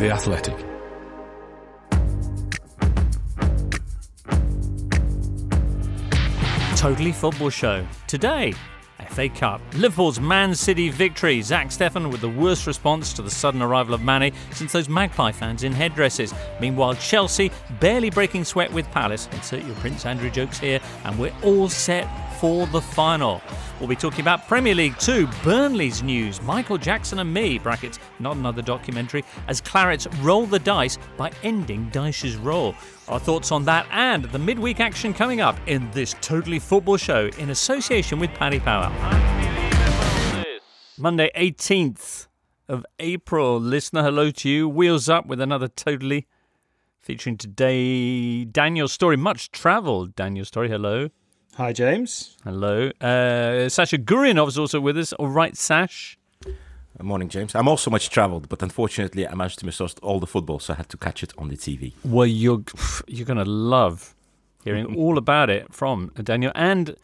The Athletic. Totally Football Show. Today, FA Cup. Liverpool's Man City victory. Zack Steffen with the worst response to the sudden arrival of Mane since those Magpie fans in headdresses. Meanwhile, Chelsea barely breaking sweat with Palace. Insert your Prince Andrew jokes here, and we're all set for the final. We'll be talking about Premier League 2, Burnley's news, Michael Jackson and me, brackets, not another documentary, as Clarets roll the dice by ending Dyche's role. Our thoughts on that and the midweek action coming up in this Totally Football show in association with Paddy Power. Monday, 18th of April. Listener, hello to you. Wheels up with another Totally featuring today Daniel Story. Much travelled Daniel Story. Hello. Hi, James. Hello. Uh, Sasha Gurianov is also with us. All right, Sash. Good morning, James. I'm also much travelled, but unfortunately, I managed to miss all the football, so I had to catch it on the TV. Well, you're you're going to love hearing all about it from Daniel, and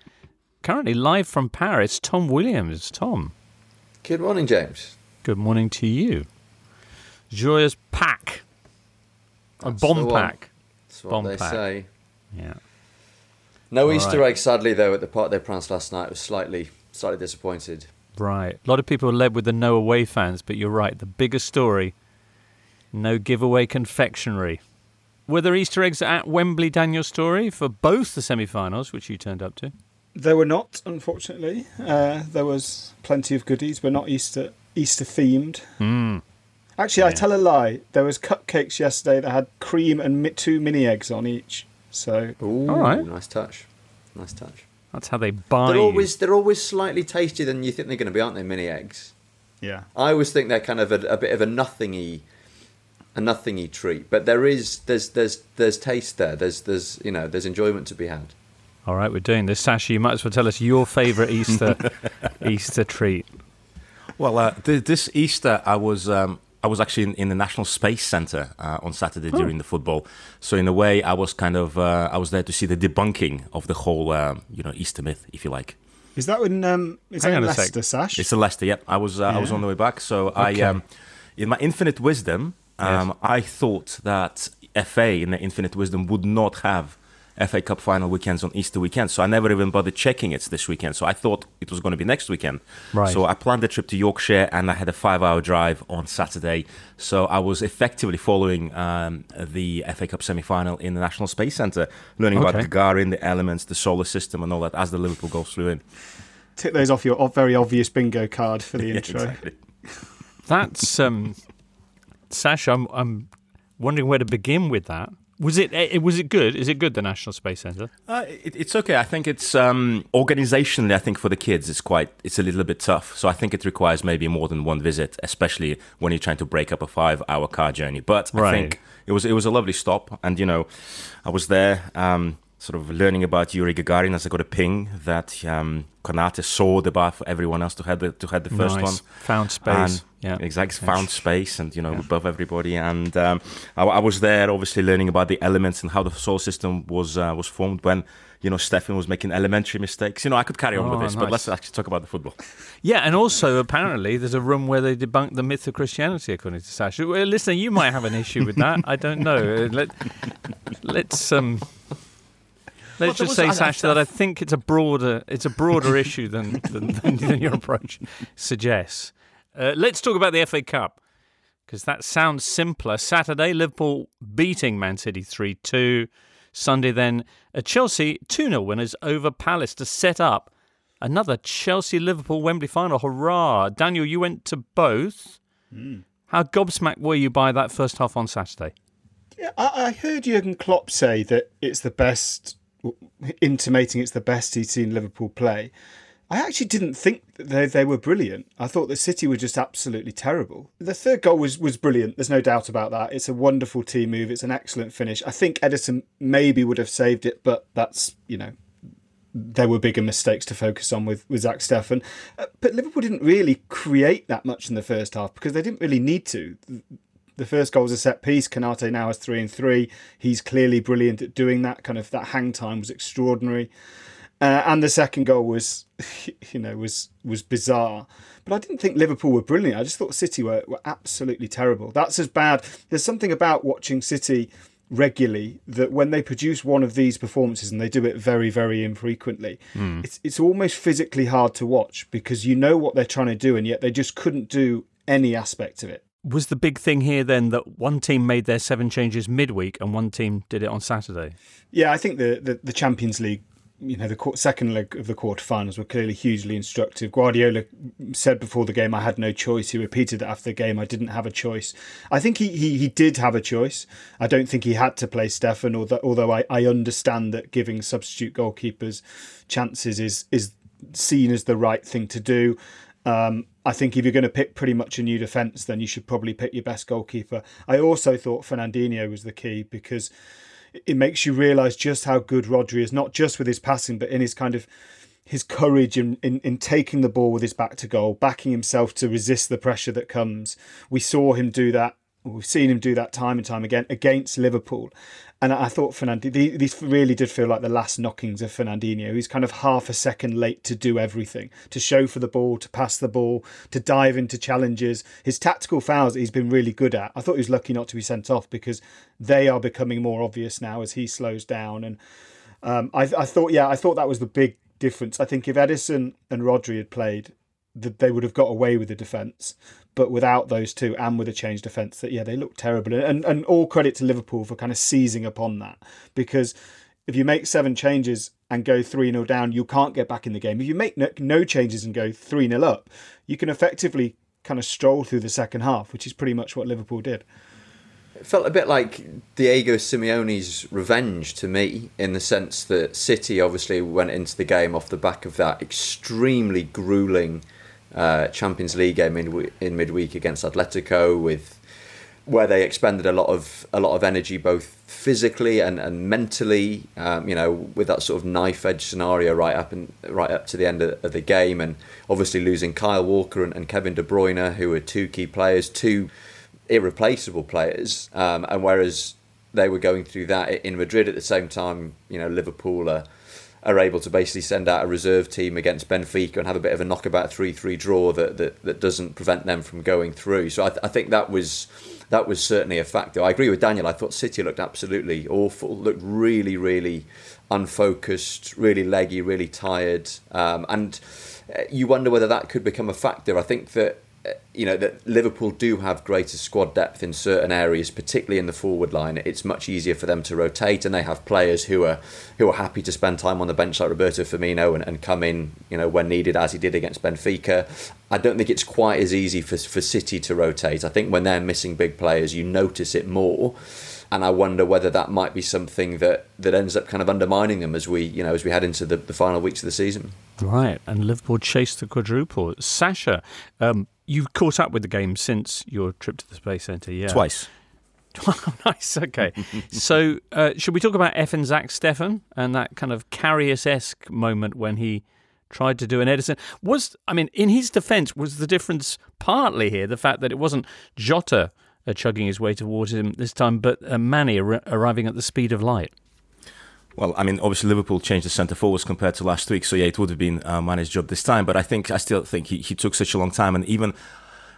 currently live from Paris, Tom Williams. Tom. Good morning, James. Good morning to you. Joyous pack. A bomb pack. That's what bomb they pack. say. Yeah. No All Easter right. egg, sadly, though, at the part they pranced last night. I was slightly, slightly disappointed. Right. A lot of people were led with the no away fans, but you're right. The bigger story no giveaway confectionery. Were there Easter eggs at Wembley, Daniel Story, for both the semi finals, which you turned up to? There were not, unfortunately. Uh, there was plenty of goodies, but not Easter Easter themed. Hmm. Actually, I tell a lie. There was cupcakes yesterday that had cream and two mini eggs on each. So Ooh, All right. nice touch. Nice touch. That's how they buy. They're always, they're always slightly tastier than you think they're going to be, aren't they? Mini eggs. yeah, I always think they're kind of a, a bit of a nothingy, a nothingy treat. But there is, there's, there's, there's taste there. There's, there's, you know, there's enjoyment to be had. All right, we're doing this. Sasha, you might as well tell us your favourite Easter Easter treat. Well, uh, th- this Easter, I was um, I was actually in, in the National Space Center uh, on Saturday during the football. So in a way, I was kind of uh, I was there to see the debunking of the whole um, you know Easter myth, if you like. is that in um, is Hang that in on a sec. Leicester, Sash? It's a Leicester. Yep, I was uh, I was on the way back. So Okay. I, um, in my infinite wisdom, um, Yes. I thought that FA in the infinite wisdom would not have FA Cup final weekends on Easter weekend. So I never even bothered checking it's this weekend. So I thought it was going to be next weekend. Right. So I planned a trip to Yorkshire and I had a five-hour drive on Saturday. So I was effectively following um, the FA Cup semi-final in the National Space Centre, learning Okay. about Gagarin, the elements, the solar system, and all that as the Liverpool goals flew in. Tick those off your very obvious bingo card for the Yeah, intro. exactly. That's um, Sasha. I'm, I'm wondering where to begin with that. Was it, eh, was it good? Is it good? The National Space Centre. Uh, it, it's okay. I think it's um, organizationally. I think for the kids, it's quite. It's a little bit tough. So I think it requires maybe more than one visit, especially when you're trying to break up a five-hour car journey. But Right. I think it was it was a lovely stop, and you know, I was there, um, sort of learning about Yuri Gagarin as I got a ping that um, Konate saw the bar for everyone else to head the to head the first nice. one. Found space. Yeah. exactly. Found space and, you know, above everybody. And um, I, I was there obviously learning about the elements and how the solar system was uh, was formed when, you know, Steffen was making elementary mistakes. You know, I could carry on Oh, with this, nice. but let's actually talk about the football. Yeah, and also apparently there's a room where they debunk the myth of Christianity, according to Sasha. Well, listen, you might have an issue with that. I don't know. Uh, Let, let's um, let's there just was- say, I- I- Sasha, that I think it's a broader it's a broader issue than, than, than, than your approach suggests. Uh, let's talk about the FA Cup because that sounds simpler. Saturday, Liverpool beating Man City three two. Sunday, then a Chelsea 2 0 winners over Palace to set up another Chelsea Liverpool Wembley final. Hurrah! Daniel, you went to both. How gobsmacked were you by that first half on Saturday? Yeah, I, I heard Jurgen Klopp say that it's the best, intimating it's the best he's seen Liverpool play. I actually didn't think they, they were brilliant. I thought the City were just absolutely terrible. The third goal was, was brilliant. There's no doubt about that. It's a wonderful team move. It's an excellent finish. I think Ederson maybe would have saved it, but that's, you know, there were bigger mistakes to focus on with, with Zack Steffen. Uh, but Liverpool didn't really create that much in the first half because they didn't really need to. The first goal was a set piece. Konate now has three and three. He's clearly brilliant at doing that. Kind of that hang time was extraordinary. Uh, and the second goal was, you know, was was bizarre. But I didn't think Liverpool were brilliant. I just thought City were, were absolutely terrible. That's as bad. There's something about watching City regularly that when they produce one of these performances and they do it very very infrequently mm. it's it's almost physically hard to watch because you know what they're trying to do and yet they just couldn't do any aspect of it was the big thing here then that one team made their seven changes midweek and one team did it on Saturday? Yeah, I think the, the, the Champions League you know the second leg of the quarterfinals were clearly hugely instructive. Guardiola said before the game, "I had no choice." He repeated that after the game, "I didn't have a choice." I think he he, he did have a choice. I don't think he had to play Steffen, although although I, I understand that giving substitute goalkeepers chances is is seen as the right thing to do. Um, I think if you're going to pick pretty much a new defence, then you should probably pick your best goalkeeper. I also thought Fernandinho was the key because it makes you realise just how good Rodri is, not just with his passing, but in his kind of his courage in, in, in taking the ball with his back to goal, backing himself to resist the pressure that comes. We saw him do that. We've seen him do that time and time again against Liverpool. And I thought Fernandinho, these really did feel like the last knockings of Fernandinho. He's kind of half a second late to do everything, to show for the ball, to pass the ball, to dive into challenges. His tactical fouls he's been really good at. I thought he was lucky not to be sent off because they are becoming more obvious now as he slows down. And um, I, I thought, yeah, I thought that was the big difference. I think if Ederson and Rodri had played, that they would have got away with the defence. But without those two and with a changed defence, that yeah, they look terrible. And and all credit to Liverpool for kind of seizing upon that because if you make seven changes and go 3 0 down, you can't get back in the game. If you make no, no changes and go 3 0 up, you can effectively kind of stroll through the second half, which is pretty much what Liverpool did. It felt a bit like Diego Simeone's revenge to me, in the sense that City obviously went into the game off the back of that extremely grueling uh, Champions League game in, in midweek against Atletico, with where they expended a lot of a lot of energy both physically and, and mentally. Um, you know, with that sort of knife edge scenario right up and right up to the end of, of the game, and obviously losing Kyle Walker and, and, Kevin De Bruyne, who were two key players, two irreplaceable players, um, and whereas they were going through that in Madrid at the same time, you know, Liverpool are are able to basically send out a reserve team against Benfica and have a bit of a knockabout three three draw that, that that doesn't prevent them from going through. So I, th- I think that was that was certainly a factor. I agree with Daniel. I thought City looked absolutely awful. Looked really really unfocused, really leggy, really tired, um, and uh, you wonder whether that could become a factor. I think that you know that Liverpool do have greater squad depth in certain areas, particularly in the forward line. It's much easier for them to rotate, and they have players who are who are happy to spend time on the bench, like Roberto Firmino, and, and come in, you know, when needed, as he did against Benfica. I don't think it's quite as easy for for City to rotate. I think when they're missing big players, you notice it more and I wonder whether that might be something that, that ends up kind of undermining them as we you know as we head into the, the final weeks of the season. Right, and Liverpool chased the quadruple. Sasha, um, you've caught up with the game since your trip to the Space Centre, yeah? Twice. nice. Okay. so, uh, should we talk about F and Zack Steffen and that kind of Karius esque moment when he tried to do an Ederson? Was I mean, in his defence, was the difference partly here the fact that it wasn't Jota uh, chugging his way towards him this time, but uh, Manny ar- arriving at the speed of light? Well, I mean, obviously Liverpool changed the centre forwards compared to last week, so yeah, it would have been uh, Mane's job this time. But I think I still think he, he took such a long time, and even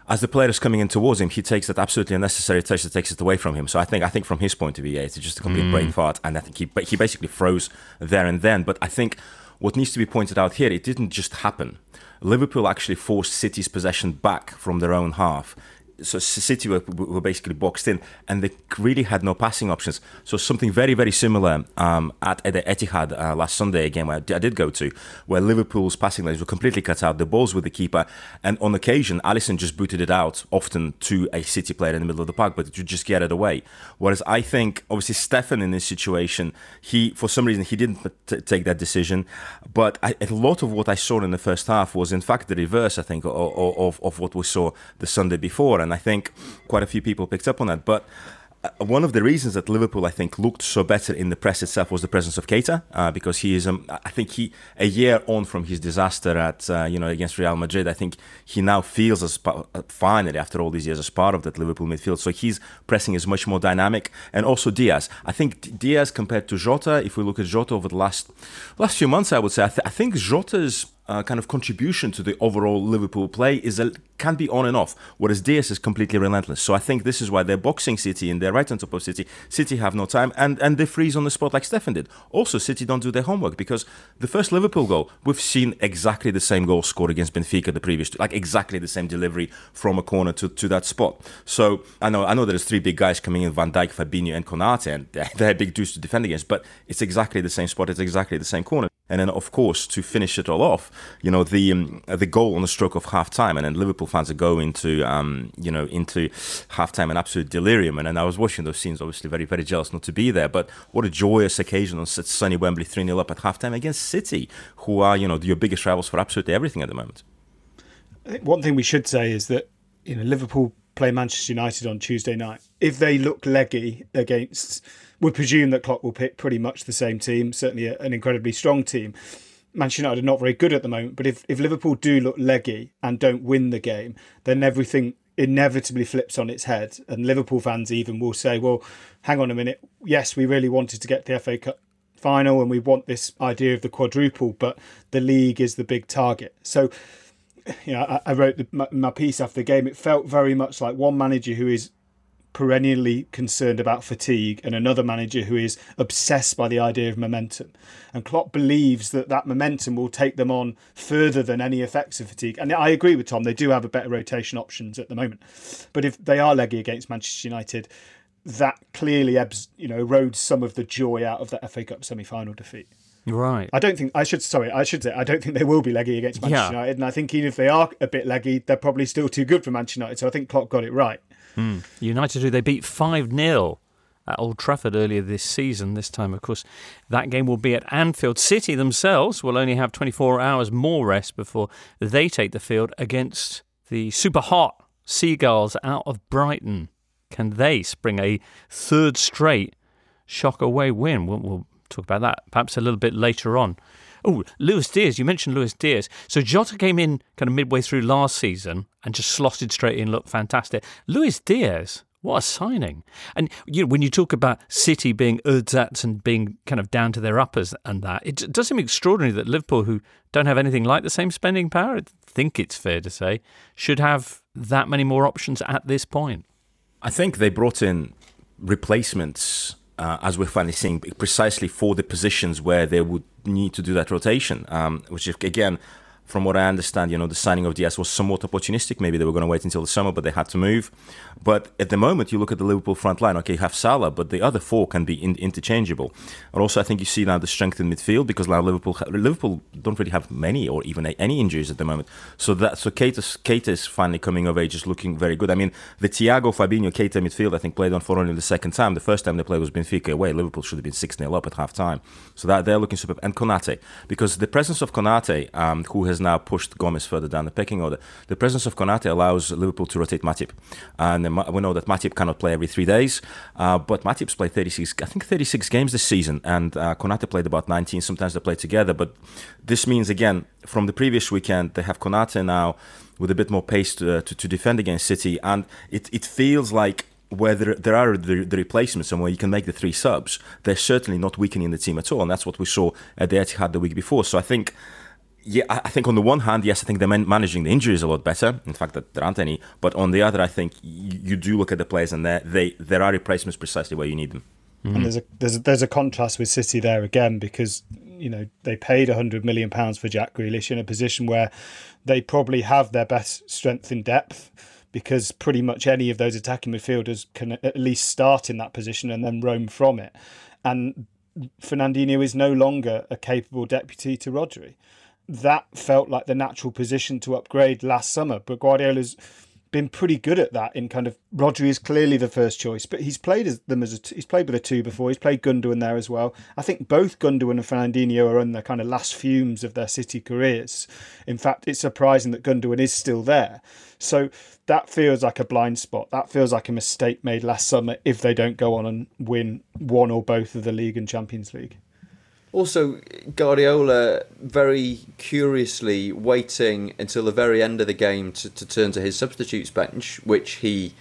as the player is coming in towards him, he takes that absolutely unnecessary touch that takes it away from him. So I think I think from his point of view, yeah, it's just a complete mm. brain fart, and I think he he basically froze there and then. But I think what needs to be pointed out here, it didn't just happen. Liverpool actually forced City's possession back from their own half so City were, were basically boxed in, and they really had no passing options. So something very, very similar um, at, the Etihad uh, last Sunday again, where I did go to, where Liverpool's passing lanes were completely cut out. The balls with the keeper, and on occasion, Alisson just booted it out, often to a City player in the middle of the park, but to just get it away. Whereas I think, obviously, Steffen in this situation, he for some reason he didn't t- take that decision. But I, a lot of what I saw in the first half was, in fact, the reverse. I think of, of, of what we saw the Sunday before I think quite a few people picked up on that. But uh, one of the reasons that Liverpool, I think, looked so better in the press itself was the presence of Keita, uh, because he is, um, I think, he a year on from his disaster at uh, you know against Real Madrid, I think he now feels as uh, finally after all these years as part of that Liverpool midfield. So his pressing is much more dynamic, and also Diaz. I think Diaz compared to Jota, if we look at Jota over the last last few months, I would say I, th- I think Jota's uh, kind of contribution to the overall Liverpool play is a, can be on and off, whereas Diaz is completely relentless. So I think this is why they're boxing City and they're right on top of City. City have no time and, and they freeze on the spot like Steffen did. Also, City don't do their homework because the first Liverpool goal, we've seen exactly the same goal scored against Benfica the previous, like exactly the same delivery from a corner to, to that spot. So I know I know there's three big guys coming in, Van Dijk, Fabinho, and Konate, and they're, they're big dudes to defend against, but it's exactly the same spot, it's exactly the same corner. And then, of course, to finish it all off, you know, the um, the goal on the stroke of half time, and then Liverpool fans are going into, um, you know, into half time in absolute delirium. And then I was watching those scenes, obviously very, very jealous not to be there. But what a joyous occasion on sunny Wembley, 3 0 up at half time against City, who are, you know, your biggest rivals for absolutely everything at the moment. I think one thing we should say is that, you know, Liverpool play Manchester United on Tuesday night. If they look leggy against would presume that Klopp will pick pretty much the same team, certainly an incredibly strong team. Manchester United are not very good at the moment, but if, if Liverpool do look leggy and don't win the game, then everything inevitably flips on its head. And Liverpool fans even will say, well, hang on a minute. Yes, we really wanted to get the FA Cup final and we want this idea of the quadruple, but the league is the big target. So, you know, I, I wrote the, my, my piece after the game. It felt very much like one manager who is perennially concerned about fatigue and another manager who is obsessed by the idea of momentum. And Klopp believes that that momentum will take them on further than any effects of fatigue. And I agree with Tom, they do have a better rotation options at the moment. But if they are leggy against Manchester United, that clearly ebbs, you know, erodes some of the joy out of that FA Cup semi-final defeat. Right. I don't think I should. Sorry, I should say I don't think they will be leggy against Manchester yeah. United, and I think even if they are a bit leggy, they're probably still too good for Manchester United. So I think Klopp got it right. Mm. United, who they beat 5 0 at Old Trafford earlier this season. This time, of course, that game will be at Anfield. City themselves will only have 24 hours more rest before they take the field against the super hot Seagulls out of Brighton. Can they spring a third straight shock away win? We'll, we'll talk about that perhaps a little bit later on. Oh, Luis Diaz, you mentioned Luis Diaz. So Jota came in kind of midway through last season and just slotted straight in, looked fantastic. Luis Diaz, what a signing. And you know, when you talk about City being ersatz and being kind of down to their uppers and that, it does seem extraordinary that Liverpool, who don't have anything like the same spending power, I think it's fair to say, should have that many more options at this point. I think they brought in replacements uh, as we're finally seeing, precisely for the positions where they would need to do that rotation, um, which again from what I understand, you know, the signing of Diaz was somewhat opportunistic. Maybe they were going to wait until the summer, but they had to move. But at the moment, you look at the Liverpool front line. Okay, you have Salah, but the other four can be in, interchangeable. And also, I think you see now the strength in midfield because now Liverpool Liverpool don't really have many or even any injuries at the moment. So that so Keita is finally coming of age, is looking very good. I mean, the Thiago, Fabinho, Keita midfield, I think played on for only the second time. The first time they played was Benfica away. Liverpool should have been six 0 up at half time. So that they're looking superb. And Konate, because the presence of Konate, um, who has now pushed Gomez further down the pecking order. The presence of Konate allows Liverpool to rotate Matip, and we know that Matip cannot play every three days, uh, but Matip's played 36, I think 36 games this season, and uh, Konate played about 19. Sometimes they play together, but this means again from the previous weekend they have Konate now with a bit more pace to, uh, to, to defend against City, and it, it feels like where there, there are the, the, replacements and where you can make the three subs, they're certainly not weakening the team at all. And that's what we saw at the Etihad the week before. So I think yeah, I think on the one hand, yes, I think they're managing the injuries a lot better. In fact, that there aren't any. But on the other, I think you do look at the players, and they there are replacements precisely where you need them. Mm-hmm. And there's a there's a, there's a contrast with City there again because you know they paid 100 million pounds for Jack Grealish in a position where they probably have their best strength in depth because pretty much any of those attacking midfielders can at least start in that position and then roam from it. And Fernandinho is no longer a capable deputy to Rodri that felt like the natural position to upgrade last summer. But Guardiola's been pretty good at that. In kind of Rodri is clearly the first choice, but he's played as them as a, he's played with a two before. He's played Gundogan there as well. I think both Gundogan and Fernandinho are on the kind of last fumes of their City careers. In fact, it's surprising that Gundogan is still there. So that feels like a blind spot. That feels like a mistake made last summer if they don't go on and win one or both of the league and Champions League. Also, Guardiola very curiously waiting until the very end of the game to, to turn to his substitutes bench, which he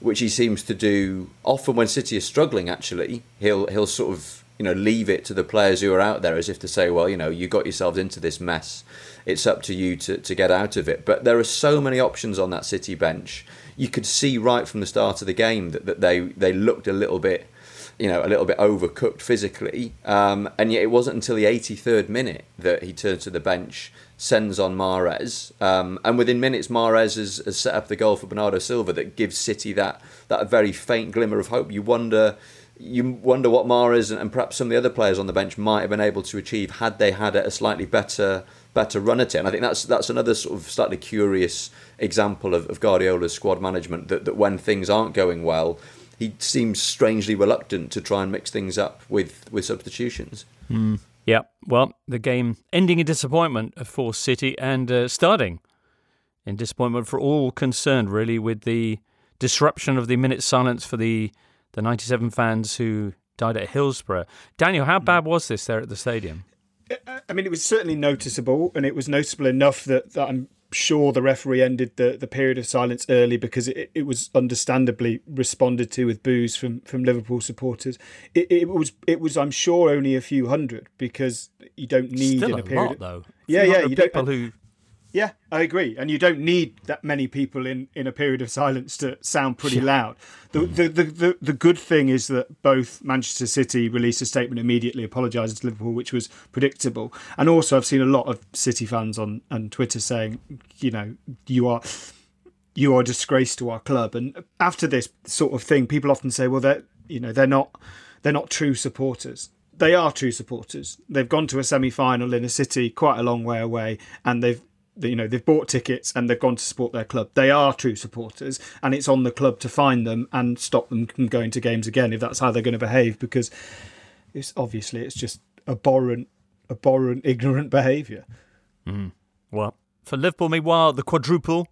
which he seems to do often when City is struggling. Actually, he'll he'll sort of you know leave it to the players who are out there as if to say, well, you know, you got yourselves into this mess. It's up to you to, to get out of it. But there are so many options on that City bench. You could see right from the start of the game that, that they they looked a little bit you know, a little bit overcooked physically. Um, and yet it wasn't until the 83rd minute that he turned to the bench, sends on Mahrez. um, and within minutes Mahrez has, has, set up the goal for Bernardo Silva that gives City that that very faint glimmer of hope. You wonder. You wonder what Mahrez and, and perhaps some of the other players on the bench might have been able to achieve had they had a slightly better better run at it. And I think that's that's another sort of slightly curious example of, of Guardiola's squad management that, that when things aren't going well, he seems strangely reluctant to try and mix things up with with substitutions. Mm. Yeah, well, the game ending in disappointment for City and uh, starting in disappointment for all concerned, really, with the disruption of the minute silence for the the 97 fans who died at Hillsborough. Daniel, how bad was this there at the stadium? I mean, it was certainly noticeable, and it was noticeable enough that, that I'm sure the referee ended the, the period of silence early because it, it was understandably responded to with boos from, from Liverpool supporters. It, it was it was I'm sure only a few hundred because you don't need Still in a, a period. lot, though. Yeah, yeah, you don't- people who Yeah, I agree, and you don't need that many people in, in a period of silence to sound pretty loud. The, the, the the the good thing is that both Manchester City released a statement immediately apologising to Liverpool, which was predictable, and also I've seen a lot of City fans on on Twitter saying, you know, you are you are a disgrace to our club. And after this sort of thing, people often say, well, they're you know they're not they're not true supporters. They are true supporters. They've gone to a semi-final in a city quite a long way away, and they've you know they've bought tickets and they've gone to support their club. They are true supporters, and it's on the club to find them and stop them from going to games again if that's how they're going to behave. Because it's obviously it's just abhorrent, abhorrent, ignorant behaviour. Mm. Well, for Liverpool, meanwhile, the quadruple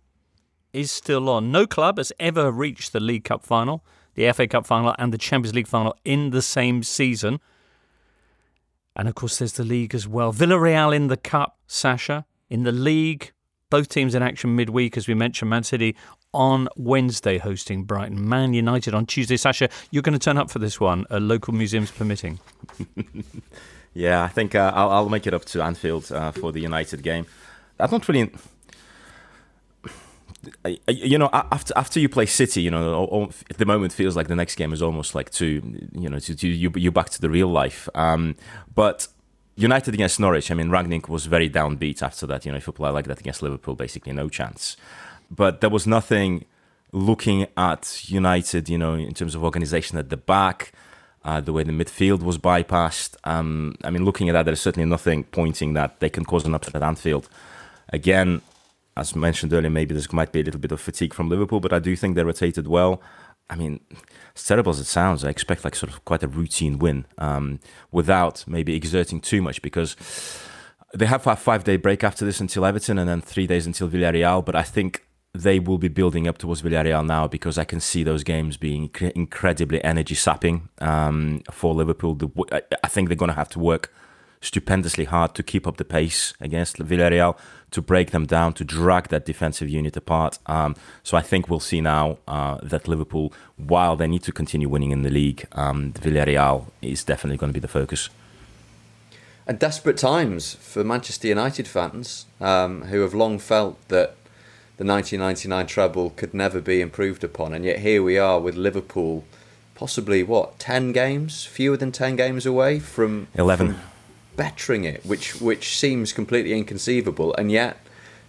is still on. No club has ever reached the League Cup final, the FA Cup final, and the Champions League final in the same season. And of course, there's the league as well. Villarreal in the cup, Sasha. In the league, both teams in action midweek, as we mentioned. Man City on Wednesday hosting Brighton. Man United on Tuesday. Sasha, you're going to turn up for this one, uh, local museums permitting. Yeah, I think uh, I'll, I'll make it up to Anfield uh, for the United game. I don't really. You know, after after you play City, you know, at the moment feels like the next game is almost like to, you know, to, to you you back to the real life. Um, but United against Norwich, I mean, Rangnick was very downbeat after that. You know, if you play like that against Liverpool, basically no chance. But there was nothing looking at United, you know, in terms of organisation at the back, uh, the way the midfield was bypassed. Um, I mean, looking at that, there's certainly nothing pointing that they can cause an upset at Anfield. Again, as mentioned earlier, maybe there might be a little bit of fatigue from Liverpool, but I do think they rotated well. I mean, as terrible as it sounds, I expect like sort of quite a routine win um, without maybe exerting too much because they have a five day break after this until Everton and then three days until Villarreal. But I think they will be building up towards Villarreal now because I can see those games being incredibly energy sapping um, for Liverpool. The, I think they're going to have to work stupendously hard to keep up the pace against Villarreal, to break them down, to drag that defensive unit apart. Um, so I think we'll see now uh, that Liverpool, while they need to continue winning in the league, um, Villarreal is definitely going to be the focus. And desperate times for Manchester United fans um, who have long felt that the 1999 treble could never be improved upon. And yet here we are with Liverpool, possibly, what, 10 games? Fewer than 10 games away from 11. from bettering it, which, which seems completely inconceivable and yet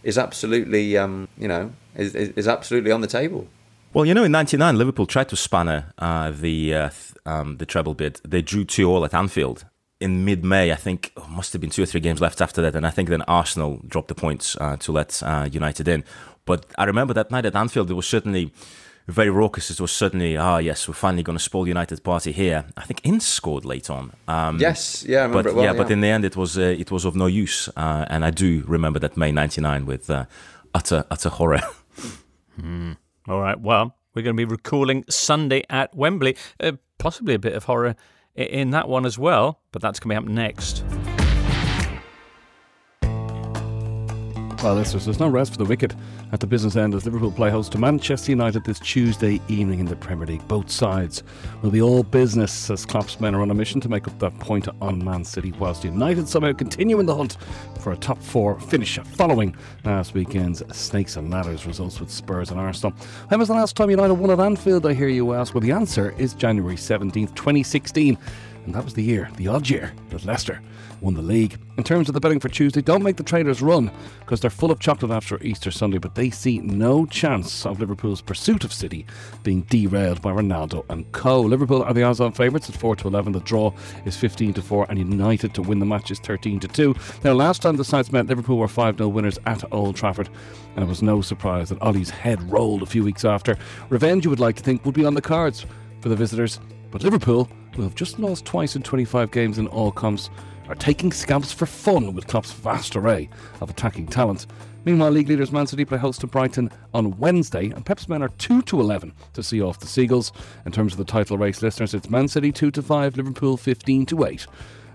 is absolutely, um, you know, is, is absolutely on the table. Well, you know, in '99, Liverpool tried to spanner uh, the uh, th- um, the treble bid. They drew two all at Anfield in mid-May. I think oh, must have been two or three games left after that, and I think then Arsenal dropped the points uh, to let uh, United in. but I remember that night at Anfield, it was certainly very raucous. It was certainly, ah, yes, we're finally going to spoil the United party here. I think Ince scored late on. Um, yes, yeah, I remember but, well, yeah, yeah, but in the end, it was uh, it was of no use. Uh, and I do remember that May '99 with uh, utter utter horror. mm. All right, well, we're going to be recalling Sunday at Wembley. Uh, possibly a bit of horror in that one as well, but that's coming up next. Well, listeners, there's no rest for the wicked at the business end as Liverpool play host to Manchester United this Tuesday evening in the Premier League. Both sides will be all business as Klopp's men are on a mission to make up that point on Man City, whilst United somehow continue in the hunt for a top four finish following last weekend's snakes and ladders results with Spurs and Arsenal. When was the last time United won at Anfield, I hear you ask? Well, the answer is January 17th, 2016. And that was the year, the odd year, that Leicester won the league. In terms of the betting for Tuesday, don't make the traders run because they're full of chocolate after Easter Sunday, but they see no chance of Liverpool's pursuit of City being derailed by Ronaldo and co. Liverpool are the odds on favourites at 4 to 11. The draw is 15 to 4, and United to win the match is 13 to 2. Now, last time the sides met, Liverpool were 5 0 winners at Old Trafford, and it was no surprise that Ollie's head rolled a few weeks after. Revenge, you would like to think, would be on the cards for the visitors, but Liverpool will have just lost twice in 25 games in all comps are taking scalps for fun with Klopp's vast array of attacking talent. Meanwhile, league leaders Man City play host to Brighton on Wednesday, and Pep's men are 2 to 11 to see off the Seagulls. In terms of the title race, listeners, it's Man City 2 to 5, Liverpool 15 to 8.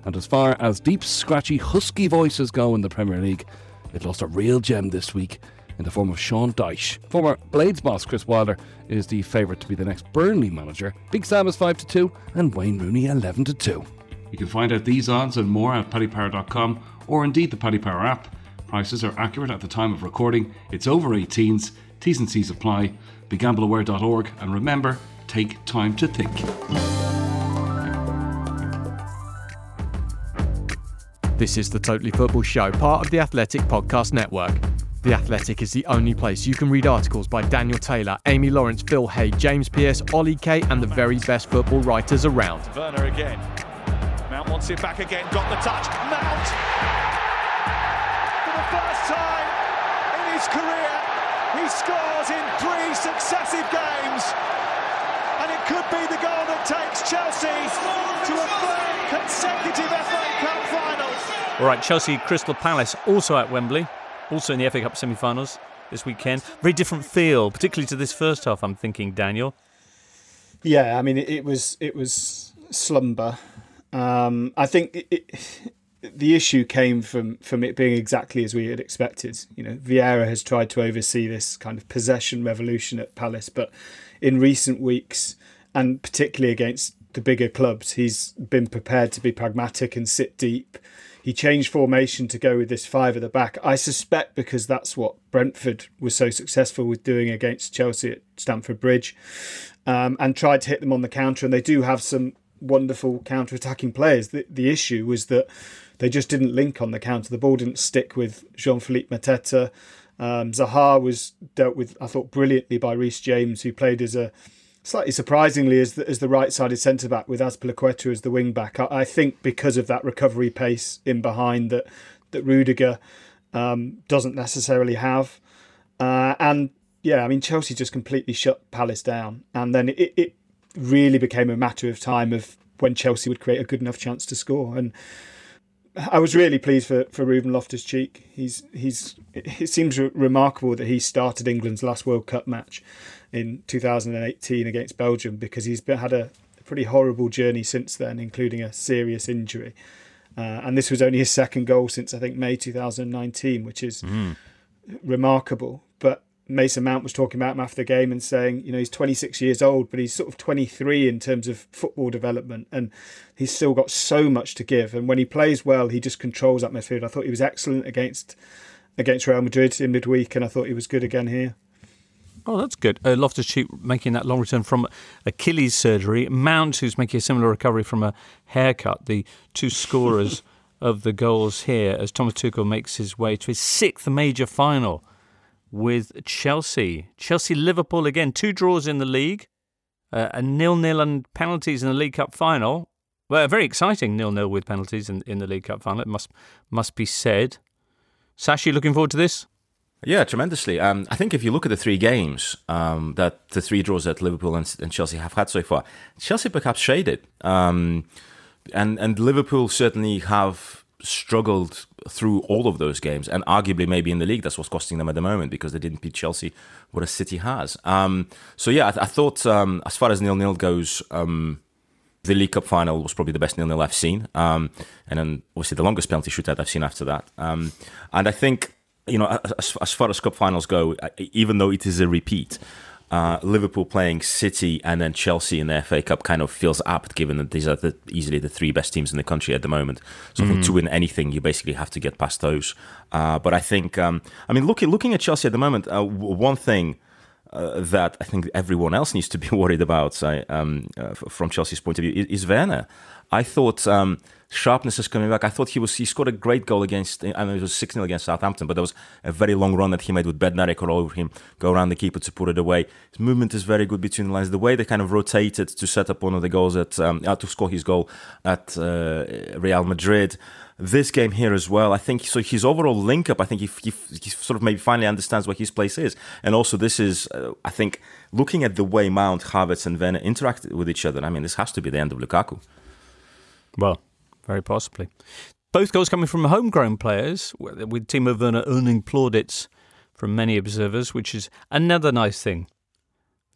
And as far as deep, scratchy, husky voices go in the Premier League, it lost a real gem this week in the form of Sean Dyche. Former Blades boss Chris Wilder is the favourite to be the next Burnley manager. Big Sam is 5 to 2, and Wayne Rooney 11 to 2. You can find out these odds and more at paddypower.com or indeed the Paddy Power app. Prices are accurate at the time of recording. It's over 18s. T's and C's apply. BeGambleAware.org and remember, take time to think. This is the Totally Football Show, part of the Athletic Podcast Network. The Athletic is the only place you can read articles by Daniel Taylor, Amy Lawrence, Phil Hay, James Pearce, Ollie Kay, and the very best football writers around. Werner again. Mount wants it back again, got the touch. Mount! For the first time in his career, he scores in three successive games. And it could be the goal that takes Chelsea to a third consecutive FA Cup final. All right, Chelsea Crystal Palace also at Wembley, also in the FA Cup semi finals this weekend. Very different feel, particularly to this first half, I'm thinking, Daniel. Yeah, I mean, it, it was it was slumber um, I think it, it, the issue came from from it being exactly as we had expected. You know, Vieira has tried to oversee this kind of possession revolution at Palace, but in recent weeks, and particularly against the bigger clubs, he's been prepared to be pragmatic and sit deep. He changed formation to go with this five at the back. I suspect because that's what Brentford was so successful with doing against Chelsea at Stamford Bridge, um, and tried to hit them on the counter. And they do have some wonderful counter attacking players. The, the issue was that they just didn't link on the counter. The ball didn't stick with Jean Philippe Mateta. Um, Zaha was dealt with, I thought, brilliantly by Reece James, who played as a slightly surprisingly as the, as the right sided centre back with Azpilicueta as the wing back. I, I, think because of that recovery pace in behind that that Rudiger um, doesn't necessarily have. Uh, and yeah, I mean, Chelsea just completely shut Palace down. And then it, it really became a matter of time of when Chelsea would create a good enough chance to score. And I was really pleased for, for Ruben Loftus Cheek. He's he's it seems re- remarkable that he started England's last World Cup match in 2018 against Belgium because he's been, had a pretty horrible journey since then, including a serious injury. Uh, and this was only his second goal since I think May 2019, which is mm. remarkable. But Mason Mount was talking about him after the game and saying, you know, he's 26 years old, but he's sort of 23 in terms of football development, and he's still got so much to give. And when he plays well, he just controls that midfield. I thought he was excellent against against Real Madrid in midweek, and I thought he was good again here. Oh, that's good. Uh, Loftus Cheek making that long return from Achilles surgery. Mount, who's making a similar recovery from a haircut. The two scorers of the goals here as Thomas Tuchel makes his way to his sixth major final with Chelsea. Chelsea Liverpool again, two draws in the league, uh, a nil nil and penalties in the League Cup final. Well, very exciting nil nil with penalties in, in the League Cup final. It must must be said. Sashi, looking forward to this. Yeah, tremendously. Um, I think if you look at the three games um, that the three draws that Liverpool and, and, Chelsea have had so far, Chelsea perhaps shaded, um, and and Liverpool certainly have struggled through all of those games, and arguably maybe in the league that's what's costing them at the moment because they didn't beat Chelsea, what a City has. Um, so yeah, I, I thought um, as far as nil nil goes, um, the League Cup final was probably the best nil nil I've seen, um, and then obviously the longest penalty shootout I've seen after that. Um, and I think you know as, as far as cup finals go, even though it is a repeat uh, Liverpool playing City and then Chelsea in the FA Cup kind of feels apt, given that these are the, easily the three best teams in the country at the moment. So mm. to win anything, you basically have to get past those. Uh, but I think, um, I mean, looking looking at Chelsea at the moment, uh, one thing. Uh, that I think everyone else needs to be worried about um, uh, from Chelsea's point of view is, Werner. I thought um, sharpness is coming back. I thought he was he scored a great goal against. I know it was six 0 against Southampton, but there was a very long run that he made with Bednarek all over him, go around the keeper to put it away. His movement is very good between the lines. The way they kind of rotated to set up one of the goals at um, uh, to score his goal at uh, Real Madrid. This game here as well, I think. So his overall link up, I think he, he, he sort of maybe finally understands what his place is, and also this is, uh, I think, looking at the way Mount, Havertz, and Werner interact with each other. I mean, this has to be the end of Lukaku. Well, very possibly. Both goals coming from homegrown players, with Timo Werner earning plaudits from many observers, which is another nice thing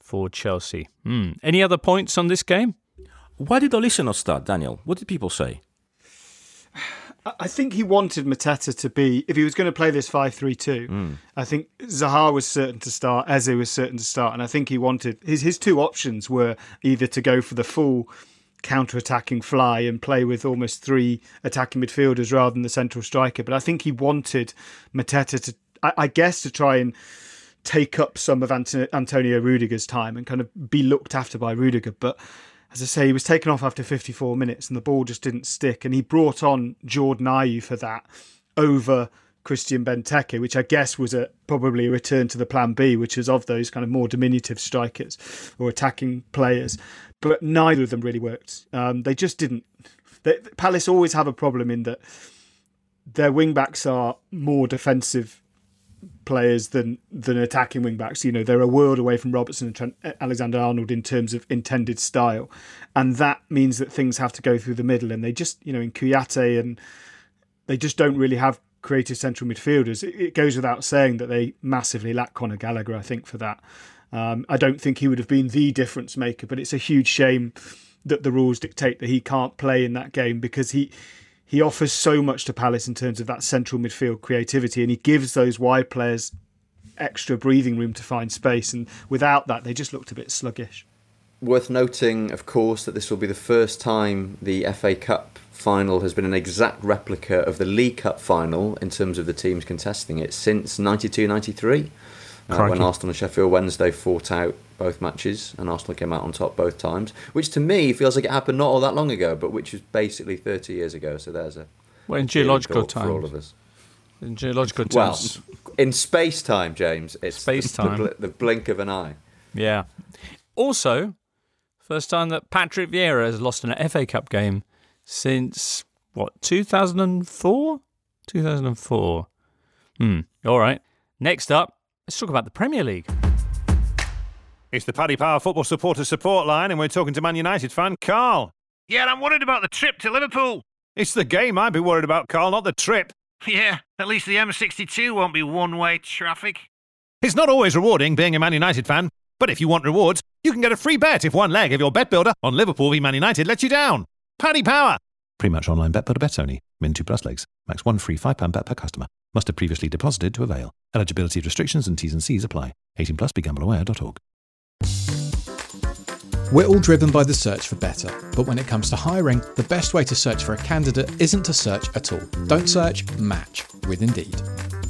for Chelsea. Mm. Any other points on this game? Why did Olise not start, Daniel? What did people say? I think he wanted Mateta to be, if he was going to play this 5 3 2, mm. I think Zaha was certain to start, Eze was certain to start, and I think he wanted, his, his two options were either to go for the full counter-attacking fly and play with almost three attacking midfielders rather than the central striker. But I think he wanted Mateta to, I, I guess, to try and take up some of Antonio Rudiger's time and kind of be looked after by Rudiger. But as I say, he was taken off after 54 minutes and the ball just didn't stick. And he brought on Jordan Ayew for that over Christian Benteke, which I guess was a probably a return to the plan B, which is of those kind of more diminutive strikers or attacking players but neither of them really worked. Um, they just didn't. They, Palace always have a problem in that their wing backs are more defensive players than than attacking wing backs. You know, they're a world away from Robertson and Trent Alexander Arnold in terms of intended style, and that means that things have to go through the middle. And they just, you know, in Kouyate and they just don't really have creative central midfielders. It, it goes without saying that they massively lack Conor Gallagher. I think for that. Um, I don't think he would have been the difference maker, but it's a huge shame that the rules dictate that he can't play in that game because he he offers so much to Palace in terms of that central midfield creativity, and he gives those wide players extra breathing room to find space. And without that, they just looked a bit sluggish. Worth noting, of course, that this will be the first time the FA Cup final has been an exact replica of the League Cup final in terms of the teams contesting it since 92 93 uh, when Arsenal and Sheffield Wednesday fought out both matches and Arsenal came out on top both times, which to me feels like it happened not all that long ago, but which is basically 30 years ago. So there's a well in geological time for all of us. In geological terms, well, in space time, James, it's space time, the, the blink of an eye. Yeah. Also, first time that Patrick Vieira has lost an FA Cup game since what 2004. 2004. Hmm. All right. Next up, Let's talk about the Premier League. It's the Paddy Power Football Supporter Support Line, and we're talking to Man United fan Carl. Yeah, I'm worried about the trip to Liverpool. It's the game I'd be worried about, Carl, not the trip. Yeah, at least the M62 won't be one way traffic. It's not always rewarding being a Man United fan, but if you want rewards, you can get a free bet if one leg of your bet builder on Liverpool v Man United lets you down. Paddy Power! Pre-match online bet builder bets only. Min 2 plus legs. Max 1 free £5 bet per customer. Must have previously deposited to avail. Eligibility restrictions and T's and C's apply. 18 plus begambleaware.org. We're all driven by the search for better, but when it comes to hiring, the best way to search for a candidate isn't to search at all. Don't search, match with Indeed.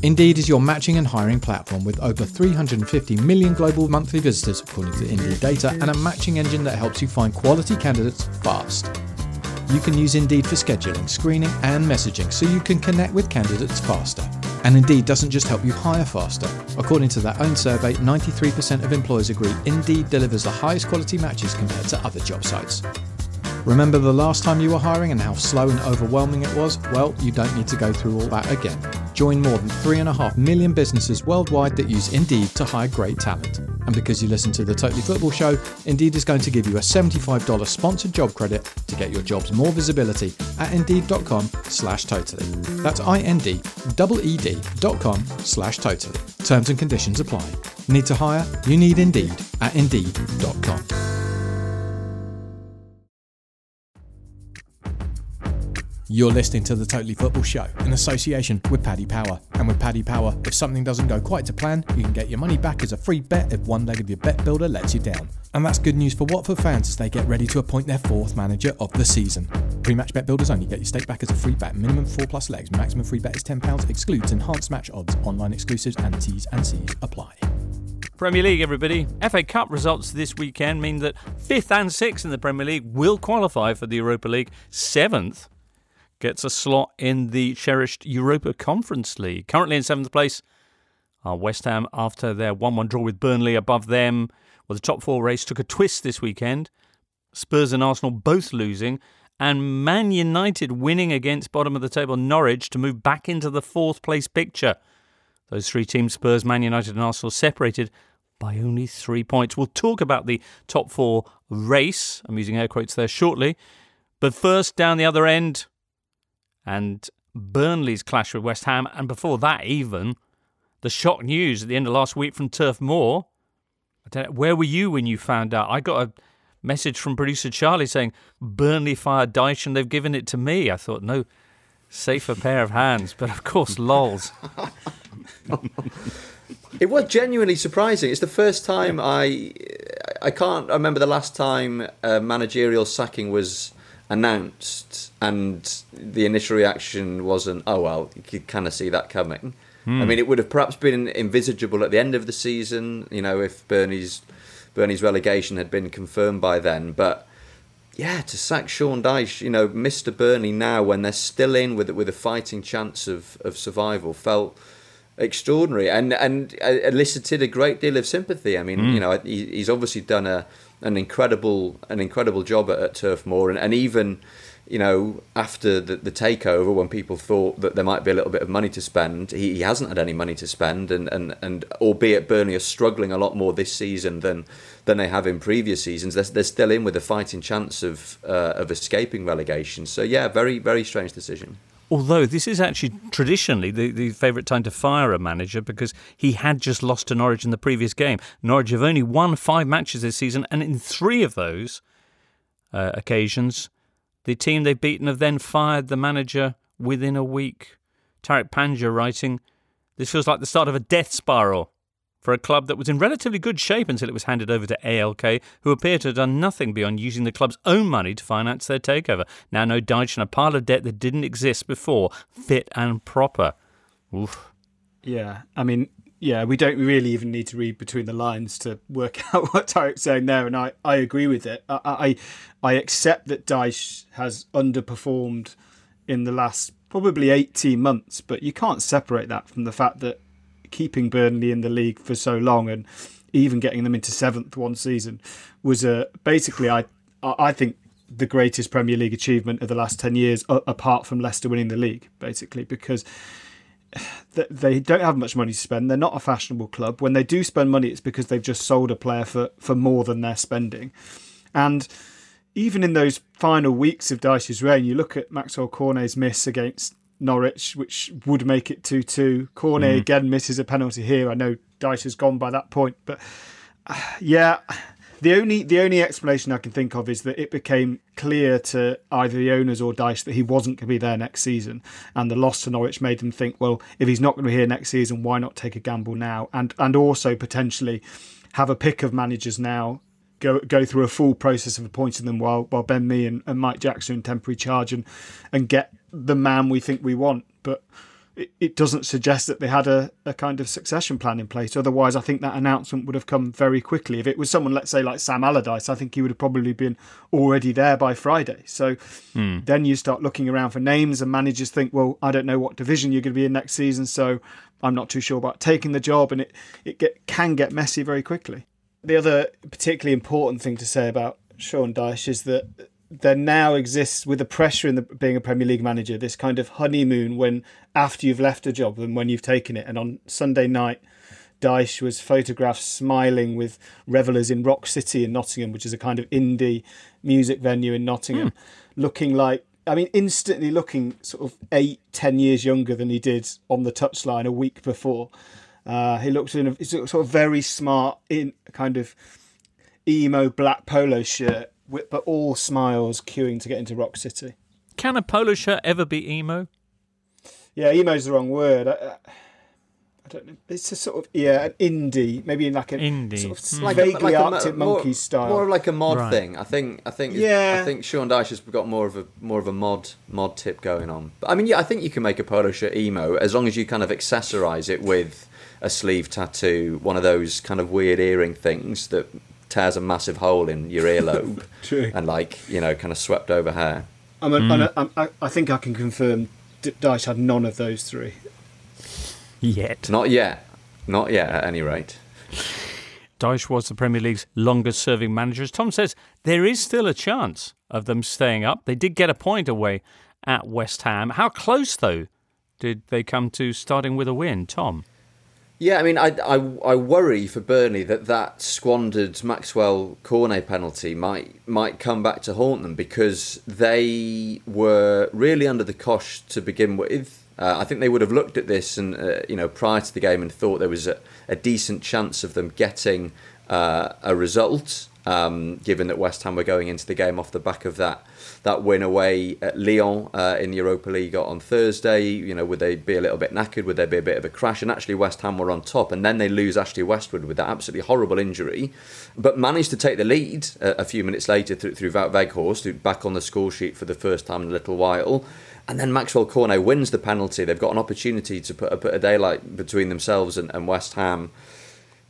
Indeed is your matching and hiring platform with over 350 million global monthly visitors, according to Indeed data, and a matching engine that helps you find quality candidates fast. You can use Indeed for scheduling, screening, and messaging so you can connect with candidates faster. And Indeed doesn't just help you hire faster. According to their own survey, 93% of employers agree Indeed delivers the highest quality matches compared to other job sites. Remember the last time you were hiring and how slow and overwhelming it was? Well, you don't need to go through all that again. Join more than 3.5 million businesses worldwide that use Indeed to hire great talent. And because you listen to the Totally Football Show, Indeed is going to give you a $75 sponsored job credit to get your jobs more visibility at indeed.com slash totally. That's I-N-D-E-E-D dot com slash totally. Terms and conditions apply. Need to hire? You need Indeed at indeed.com. You're listening to the Totally Football Show in association with Paddy Power. And with Paddy Power, if something doesn't go quite to plan, you can get your money back as a free bet if one leg of your bet builder lets you down. And that's good news for Watford fans as they get ready to appoint their fourth manager of the season. Pre-match bet builders only get your stake back as a free bet. Minimum four plus legs. Maximum free bet is £10. Excludes enhanced match odds. Online exclusives and T's and C's apply. Premier League, everybody. FA Cup results this weekend mean that fifth and sixth in the Premier League will qualify for the Europa League. Seventh gets a slot in the cherished Europa Conference League. Currently in seventh place are West Ham after their 1 1 draw with Burnley above them. Well, the top four race took a twist this weekend. Spurs and Arsenal both losing, and Man United winning against bottom of the table Norwich to move back into the fourth place picture. Those three teams, Spurs, Man United, and Arsenal, separated by only three points. We'll talk about the top four race. I'm using air quotes there shortly. But first, down the other end, and Burnley's clash with West Ham, and before that, even the shock news at the end of last week from Turf Moor. Know, where were you when you found out? I got a message from producer Charlie saying Burnley fired Dyche and they've given it to me. I thought, no safer pair of hands, but of course, lols. it was genuinely surprising. It's the first time I I can't I remember the last time a managerial sacking was announced and the initial reaction wasn't, oh, well, you could kind of see that coming. Hmm. I mean, it would have perhaps been envisageable at the end of the season, you know, if Burnley's Burnley's relegation had been confirmed by then. But yeah, to sack Sean Dyche, you know, Mr. Burnley now when they're still in with with a fighting chance of, of survival felt extraordinary and and elicited a great deal of sympathy. I mean, mm. you know, he, he's obviously done a an incredible an incredible job at, at Turf Moor, and, and even you know after the, the takeover, when people thought that there might be a little bit of money to spend, he, he hasn't had any money to spend, and, and, and albeit Burnley are struggling a lot more this season than than they have in previous seasons, they're, they're still in with a fighting chance of uh, of escaping relegation. So yeah, very very strange decision. Although this is actually traditionally the, the favourite time to fire a manager because he had just lost to Norwich in the previous game. Norwich have only won five matches this season, and in three of those uh, occasions, the team they've beaten have then fired the manager within a week. Tariq Panja writing, This feels like the start of a death spiral for a club that was in relatively good shape until it was handed over to ALK, who appear to have done nothing beyond using the club's own money to finance their takeover. Now no Dyche and a pile of debt that didn't exist before, fit and proper. Oof. Yeah, I mean, yeah, we don't really even need to read between the lines to work out what Tariq's saying there, and I, I agree with it. I, I, I accept that Dyche has underperformed in the last probably 18 months, but you can't separate that from the fact that keeping Burnley in the league for so long and even getting them into seventh one season was a basically I I think the greatest Premier League achievement of the last 10 years, apart from Leicester winning the league, basically, because they don't have much money to spend. They're not a fashionable club. When they do spend money, it's because they've just sold a player for, for more than they're spending. And even in those final weeks of Dyche's reign, you look at Maxwell Cornet's miss against Norwich, which would make it 2 2. Cornet mm. again misses a penalty here. I know Dyche has gone by that point, but uh, yeah. The only the only explanation I can think of is that it became clear to either the owners or Dyche that he wasn't going to be there next season, and the loss to Norwich made them think, well, if he's not going to be here next season, why not take a gamble now? And and also potentially have a pick of managers now go go through a full process of appointing them while while Ben Mee and, and Mike Jackson in temporary charge and and get the man we think we want. But it, it doesn't suggest that they had a, a kind of succession plan in place. Otherwise, I think that announcement would have come very quickly. If it was someone, let's say, like Sam Allardyce, I think he would have probably been already there by Friday. So hmm. then you start looking around for names, and managers think, well, I don't know what division you're going to be in next season, so I'm not too sure about taking the job, and it, it get, can get messy very quickly. The other particularly important thing to say about Sean Dyche is that there now exists with the pressure in the being a Premier League manager this kind of honeymoon when after you've left a job and when you've taken it. And on Sunday night, Dyche was photographed smiling with revelers in Rock City in Nottingham, which is a kind of indie music venue in Nottingham, mm. looking like I mean, instantly looking sort of eight, ten years younger than he did on the touchline a week before. Uh, he looks in a sort of very smart, in kind of emo black polo shirt, but all smiles, queuing to get into Rock City. Can a polo shirt ever be emo? Yeah, emo is the wrong word. I, I don't know. It's a sort of yeah, an indie, maybe in like an indie, sort of mm. like vaguely like Arctic Monkeys style, more of like a mod right. thing. I think. I think. Yeah. I think Sean Dyche has got more of a more of a mod mod tip going on. But I mean, yeah, I think you can make a polo shirt emo as long as you kind of accessorize it with a sleeve tattoo, one of those kind of weird earring things that tears a massive hole in your earlobe, and like you know, kind of swept over hair. I'm, a, mm. I'm a, I think I can confirm Dyche had none of those three. Yet. Not yet. Not yet, at any rate. Dyche was the Premier League's longest serving manager. As Tom says, there is still a chance of them staying up. They did get a point away at West Ham. How close, though, did they come to starting with a win, Tom? Yeah, I mean, I, I, I worry for Burnley that that squandered Maxwell Cornet penalty might might come back to haunt them because they were really under the cosh to begin with. Uh, I think they would have looked at this and uh, you know prior to the game and thought there was a, a decent chance of them getting uh, a result, um, given that West Ham were going into the game off the back of that that win away at Lyon uh, in the Europa League on Thursday. You know, would they be a little bit knackered? Would there be a bit of a crash? And actually, West Ham were on top, and then they lose Ashley Westwood with that absolutely horrible injury, but managed to take the lead a, a few minutes later through, through Wout back on the score sheet for the first time in a little while. And then Maxwell Cornet wins the penalty. They've got an opportunity to put a, put a daylight between themselves and, and West Ham.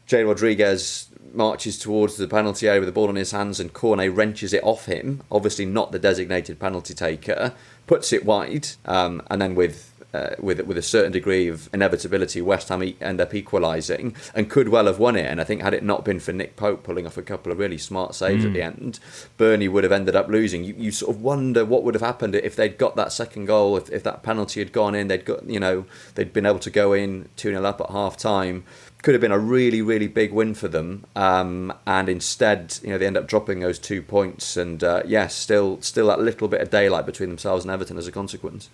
Jay Rodriguez marches towards the penalty area with the ball in his hands, and Cornet wrenches it off him. Obviously, not the designated penalty taker. Puts it wide, um, and then with uh, with with a certain degree of inevitability, West Ham end up equalising and could well have won it. And I think had it not been for Nick Pope pulling off a couple of really smart saves mm. at the end, Burnley would have ended up losing. You, you sort of wonder what would have happened if they'd got that second goal, if, if that penalty had gone in, they'd got you know they'd been able to go in two 0 up at half time could have been a really, really big win for them. Um, and instead, you know, they end up dropping those two points. And uh, yes, still, still that little bit of daylight between themselves and Everton as a consequence.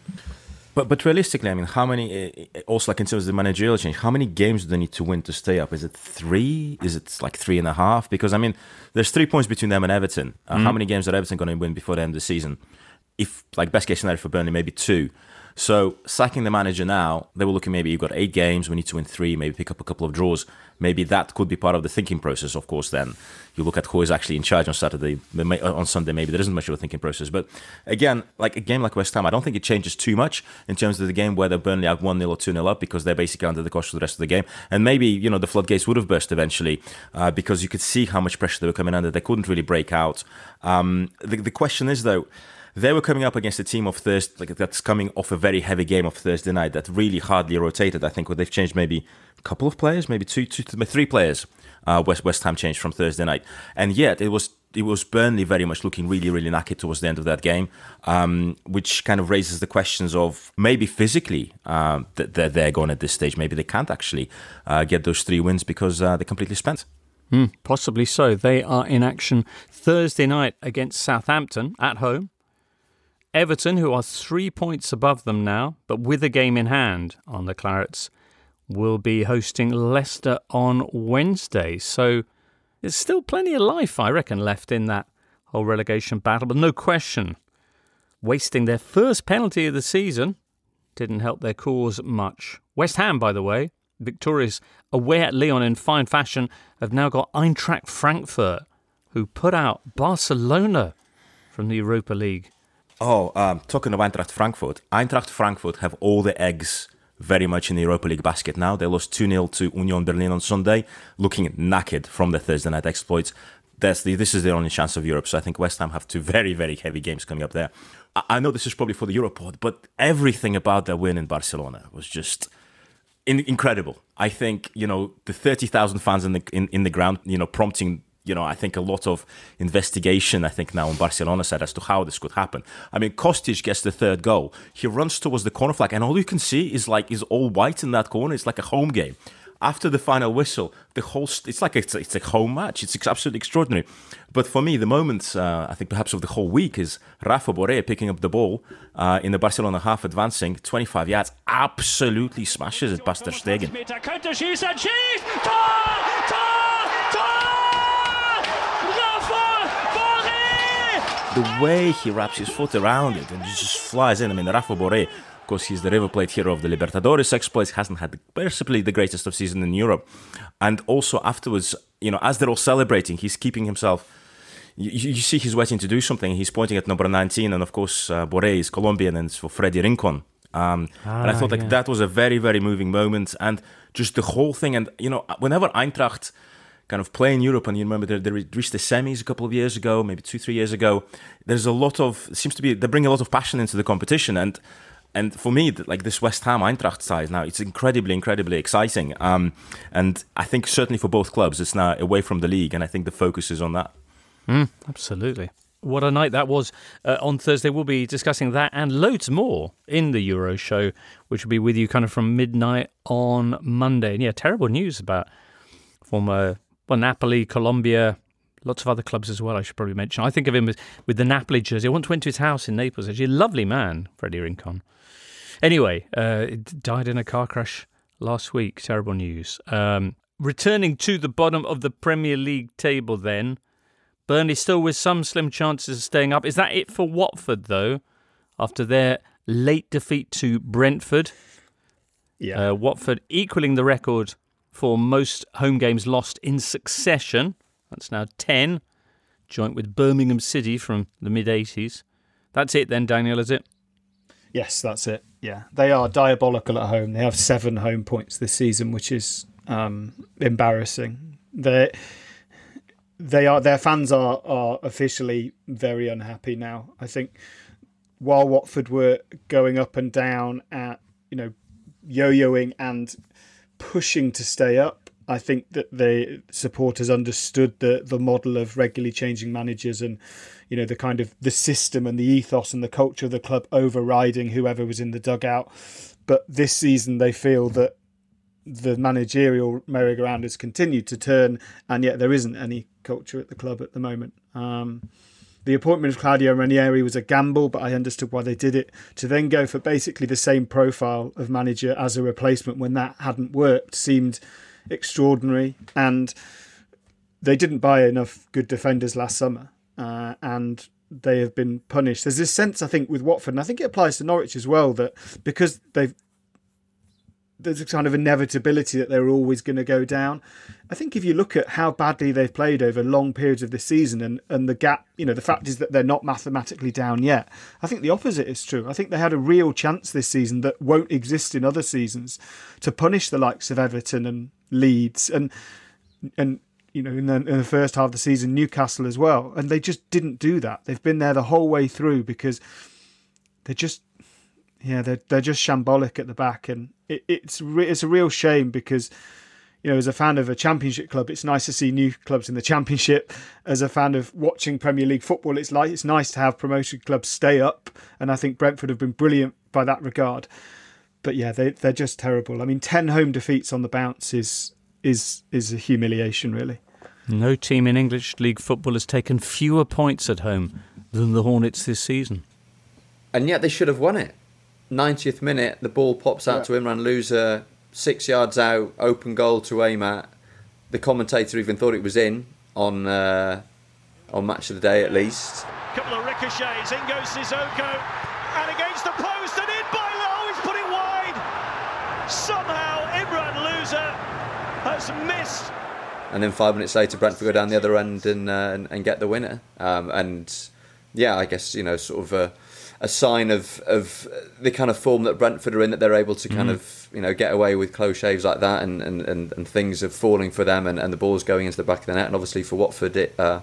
But but realistically, I mean, how many? Uh, also, like in terms of the managerial change, how many games do they need to win to stay up? Is it three? Is it like three and a half? Because I mean, there's three points between them and Everton. Uh, mm. How many games are Everton going to win before the end of the season? If like best case scenario for Burnley, maybe two. So sacking the manager now, they were looking maybe you've got eight games, we need to win three, maybe pick up a couple of draws. Maybe that could be part of the thinking process. Of course, then you look at who is actually in charge on Saturday, on Sunday. Maybe there isn't much of a thinking process. But again, like a game like West Ham, I don't think it changes too much in terms of the game whether Burnley are one 0 or two 0 up because they're basically under the cosh for the rest of the game. And maybe you know the floodgates would have burst eventually uh, because you could see how much pressure they were coming under. They couldn't really break out. Um, the, the question is though they were coming up against a team of Thursday, like that's coming off a very heavy game of Thursday night that really hardly rotated. I think what they've changed maybe a couple of players, maybe two, two, three players. Uh, West West Ham changed from Thursday night, and yet it was it was Burnley very much looking really really knackered towards the end of that game, um, which kind of raises the questions of maybe physically uh, that they're, they're going at this stage. Maybe they can't actually uh, get those three wins because uh, they're completely spent. Mm, possibly so. They are in action Thursday night against Southampton at home. Everton, who are three points above them now, but with a game in hand on the Clarets, will be hosting Leicester on Wednesday. So there's still plenty of life, I reckon, left in that whole relegation battle, but no question. Wasting their first penalty of the season didn't help their cause much. West Ham, by the way, victorious away at Lyon in fine fashion, have now got Eintracht Frankfurt, who put out Barcelona from the Europa League. Oh, um, talking of Eintracht Frankfurt. Eintracht Frankfurt have all the eggs very much in the Europa League basket now. They lost 2 0 to Union Berlin on Sunday, looking knackered from the Thursday night exploits. That's the, this is their only chance of Europe. So I think West Ham have two very, very heavy games coming up there. I, I know this is probably for the Europod, but everything about their win in Barcelona was just in, incredible. I think, you know, the 30,000 fans in the, in, in the ground, you know, prompting you know, I think a lot of investigation, I think now on Barcelona side as to how this could happen. I mean, Kostic gets the third goal. He runs towards the corner flag, and all you can see is like is all white in that corner. It's like a home game. After the final whistle, the whole st- it's like it's, it's a home match. It's absolutely extraordinary. But for me, the moment uh, I think perhaps of the whole week is Rafa Borré picking up the ball uh, in the Barcelona half, advancing 25 yards, absolutely smashes it past Ter Stegen. The way he wraps his foot around it and just flies in. I mean, Rafa Borré, of course, he's the River Plate hero of the Libertadores exploits, hasn't had possibly the greatest of season in Europe. And also afterwards, you know, as they're all celebrating, he's keeping himself you, you, see he's waiting to do something. He's pointing at number 19, and of course, uh, Borré is Colombian, and it's for Freddy Rincon. Um, ah, and I thought like yeah. that was a very, very moving moment, and just the whole thing. And you know, whenever Eintracht kind of play in Europe, and you remember they, they reached the semis a couple of years ago, maybe two, three years ago. There's a lot of seems to be they bring a lot of passion into the competition, and and for me, like this West Ham Eintracht side now, it's incredibly, incredibly exciting. Um, and I think certainly for both clubs, it's now away from the league, and I think the focus is on that. Mm, absolutely. What a night that was. Uh, on Thursday, we'll be discussing that and loads more in the Euro show, which will be with you kind of from midnight on Monday. And yeah, terrible news about former well, Napoli, Colombia, lots of other clubs as well, I should probably mention. I think of him as, with the Napoli jersey. I once went to his house in Naples, actually. A lovely man, Freddy Rincon. Anyway, uh, died in a car crash last week. Terrible news. Um, returning to the bottom of the Premier League table then. Burnley still with some slim chances of staying up. Is that it for Watford, though, after their late defeat to Brentford? Yeah. Uh, Watford equaling the record for most home games lost in succession. That's now 10, joint with Birmingham City from the mid 80s. That's it then, Daniel, is it? Yes, that's it. Yeah. They are diabolical at home. They have seven home points this season, which is um, embarrassing. They're they are their fans are are officially very unhappy now. I think while Watford were going up and down at you know yo-yoing and pushing to stay up, I think that the supporters understood the the model of regularly changing managers and you know the kind of the system and the ethos and the culture of the club overriding whoever was in the dugout. But this season they feel that the managerial merry-go-round has continued to turn, and yet there isn't any culture at the club at the moment. Um, the appointment of Claudio Ranieri was a gamble, but I understood why they did it. To then go for basically the same profile of manager as a replacement when that hadn't worked seemed extraordinary. And they didn't buy enough good defenders last summer, uh, and they have been punished. There's this sense, I think, with Watford, and I think it applies to Norwich as well, that because they've there's a kind of inevitability that they're always going to go down. I think if you look at how badly they've played over long periods of this season and, and the gap, you know, the fact is that they're not mathematically down yet. I think the opposite is true. I think they had a real chance this season that won't exist in other seasons to punish the likes of Everton and Leeds and and you know in the, in the first half of the season Newcastle as well. And they just didn't do that. They've been there the whole way through because they're just yeah, they're they're just shambolic at the back, and it, it's re- it's a real shame because you know, as a fan of a championship club, it's nice to see new clubs in the championship. As a fan of watching Premier League football, it's like it's nice to have promotion clubs stay up, and I think Brentford have been brilliant by that regard. But yeah, they they're just terrible. I mean, ten home defeats on the bounce is is is a humiliation, really. No team in English League football has taken fewer points at home than the Hornets this season, and yet they should have won it. 90th minute, the ball pops out yeah. to Imran Louza, six yards out, open goal to aim at. The commentator even thought it was in on uh, on match of the day at least. Couple of ricochets, in goes Sissoko, and against the post and in by Lowe, he's put it wide. Somehow Imran Louza has missed. And then five minutes later, Brentford go down the other end and uh, and, and, get the winner. Um, and yeah, I guess you know, sort of. Uh, a sign of of the kind of form that Brentford are in that they're able to kind mm. of you know get away with close shaves like that and, and, and, and things are falling for them and, and the ball's going into the back of the net and obviously for Watford it uh,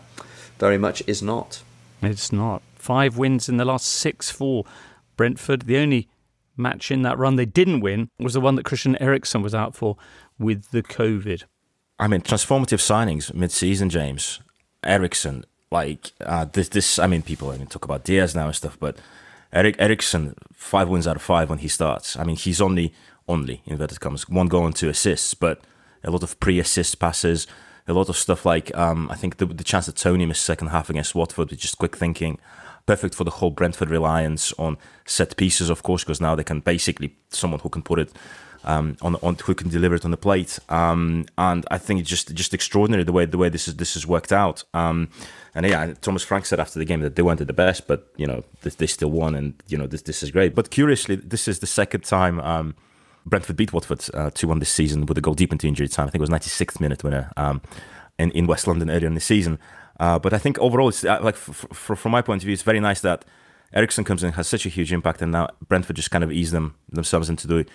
very much is not. It's not. Five wins in the last six for Brentford. The only match in that run they didn't win was the one that Christian Eriksen was out for with the COVID. I mean, transformative signings mid-season, James. Eriksen, like uh, this, this. I mean, people I mean talk about Diaz now and stuff, but Erik Eriksen, five wins out of five when he starts. I mean, he's only only inverted commas one goal and two assists, but a lot of pre-assist passes, a lot of stuff like um, I think the, the chance that Toney missed second half against Watford with just quick thinking, perfect for the whole Brentford reliance on set pieces, of course, because now they can basically someone who can put it um, on on who can deliver it on the plate. Um, and I think it's just just extraordinary the way the way this is this has worked out. Um, and yeah, Thomas Frank said after the game that they weren't the best, but you know they, they still won, and you know this this is great. But curiously, this is the second time. Um, Brentford beat Watford uh, 2 1 this season with a goal deep into injury time. I think it was 96th minute winner um, in, in West London earlier in the season. Uh, but I think overall, it's uh, like f- f- from my point of view, it's very nice that Eriksen comes in, has such a huge impact, and now Brentford just kind of ease them themselves into the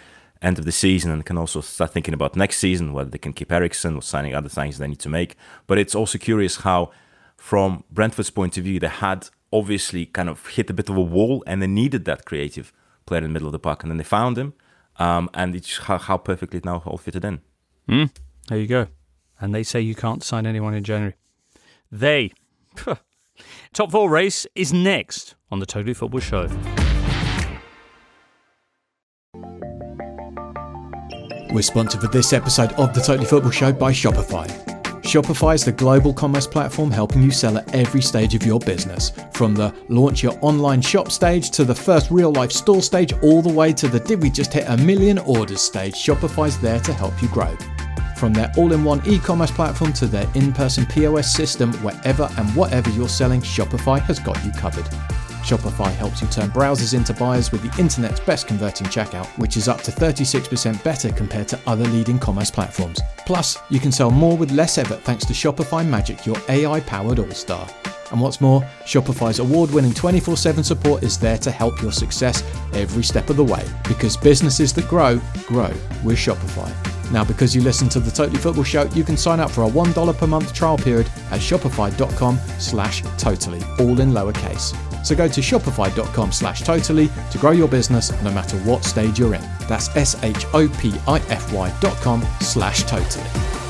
end of the season and can also start thinking about next season, whether they can keep Eriksen or signing other things they need to make. But it's also curious how, from Brentford's point of view, they had obviously kind of hit a bit of a wall and they needed that creative player in the middle of the park, and then they found him, um, and it's how, how, perfectly it now all fitted in. Mm, there you go. And they say you can't sign anyone in January. They. Top four race is next on the Totally Football Show. We're sponsored for this episode of the Totally Football Show by Shopify. Shopify is the global commerce platform helping you sell at every stage of your business. From the launch your online shop stage to the first real life store stage, all the way to the did we just hit a million orders stage, Shopify's there to help you grow. From their all in one e commerce platform to their in person POS system, wherever and whatever you're selling, Shopify has got you covered. Shopify helps you turn browsers into buyers with the internet's best converting checkout, which is up to 36% better compared to other leading commerce platforms. Plus, you can sell more with less effort thanks to Shopify Magic, your AI powered all star. And what's more, Shopify's award winning 24 7 support is there to help your success every step of the way because businesses that grow, grow with Shopify. Now, because you listen to the Totally Football Show, you can sign up for a $1 per month trial period at shopify.com slash totally, all in lowercase. So go to shopify.com slash totally to grow your business no matter what stage you're in. That's S-H-O-P-I-F-Y dot com slash totally.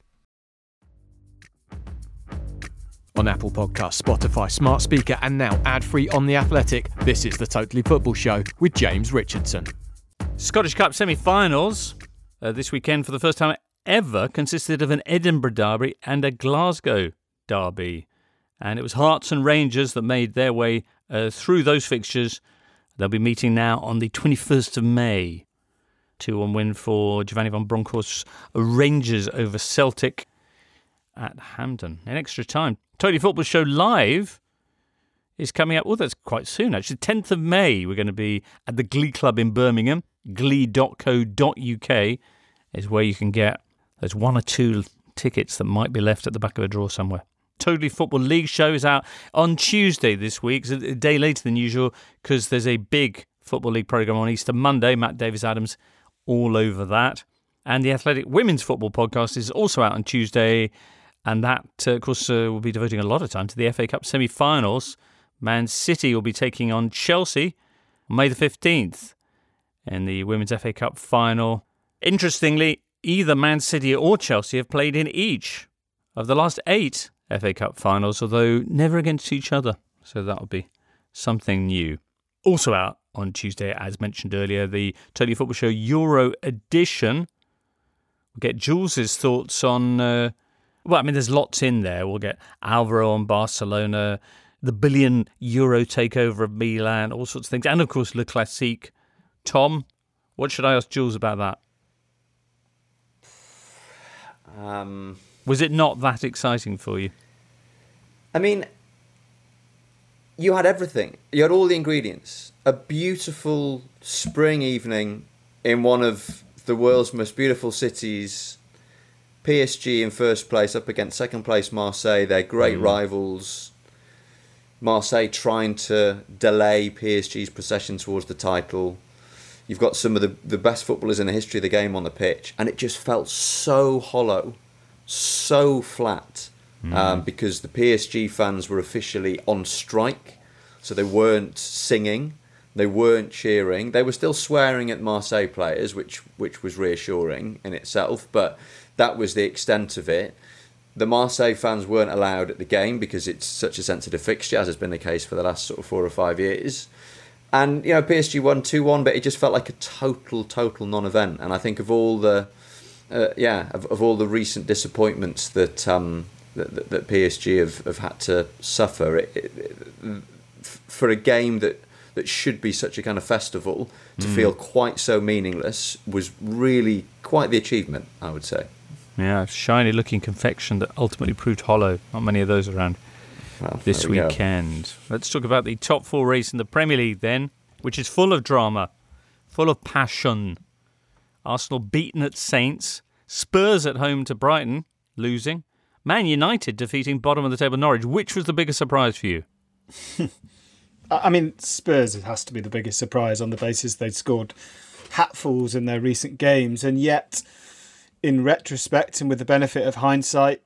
On Apple Podcasts, Spotify, Smart Speaker, and now ad-free on The Athletic, this is the Totally Football Show with James Richardson. Scottish Cup semi-finals uh, this weekend for the first time ever consisted of an Edinburgh derby and a Glasgow derby. And it was Hearts and Rangers that made their way uh, through those fixtures. They'll be meeting now on the 21st of May. 2 1 win for Giovanni Van Bronckhorst's Rangers over Celtic at Hampden in extra time. Totally Football Show Live is coming up. Well, that's quite soon, actually. 10th of May, we're going to be at the Glee Club in Birmingham. Glee.co.uk is where you can get there's one or two tickets that might be left at the back of a drawer somewhere. Totally Football League show is out on Tuesday this week. It's a day later than usual because there's a big Football League programme on Easter Monday. Matt Davis Adams all over that. And the Athletic Women's Football podcast is also out on Tuesday. And that, uh, of course, uh, will be devoting a lot of time to the FA Cup semi finals. Man City will be taking on Chelsea on May the 15th in the Women's FA Cup final. Interestingly, either Man City or Chelsea have played in each of the last eight FA Cup finals, although never against each other. So that'll be something new. Also out on Tuesday, as mentioned earlier, the Totally Football Show Euro edition. We'll get Jules's thoughts on. Uh, well, I mean, there's lots in there. We'll get Alvaro on Barcelona, the billion euro takeover of Milan, all sorts of things, and of course Le Classique. Tom, what should I ask Jules about that? Um, Was it not that exciting for you? I mean, you had everything. You had all the ingredients. A beautiful spring evening in one of the world's most beautiful cities. PSG in first place up against second place Marseille. They're great Mm. rivals. Marseille trying to delay PSG's procession towards the title. You've got some of the, the best footballers in the history of the game on the pitch, and it just felt so hollow, so flat, um, because the PSG fans were officially on strike, so they weren't singing, they weren't cheering, they were still swearing at Marseille players, which which was reassuring in itself, but that was the extent of it. The Marseille fans weren't allowed at the game because it's such a sensitive fixture, as has been the case for the last sort of four or five years. And you know, PSG won two one, but it just felt like a total, total non-event. And I think of all the, uh, yeah, of, of all the recent disappointments that um, that, that, PSG have, have had to suffer, it, it, it, for a game that that should be such a kind of festival to Mm. feel quite so meaningless was really quite the achievement, I would say. Yeah, shiny looking confection that ultimately proved hollow. Not many of those around this there we go. weekend. Let's talk about the top four race in the Premier League then, which is full of drama, full of passion. Arsenal beaten at Saints, Spurs at home to Brighton, losing, Man United defeating bottom of the table Norwich. Which was the biggest surprise for you? I I mean, Spurs has to be the biggest surprise on the basis they'd scored hatfuls in their recent games, and yet, in retrospect and with the benefit of hindsight,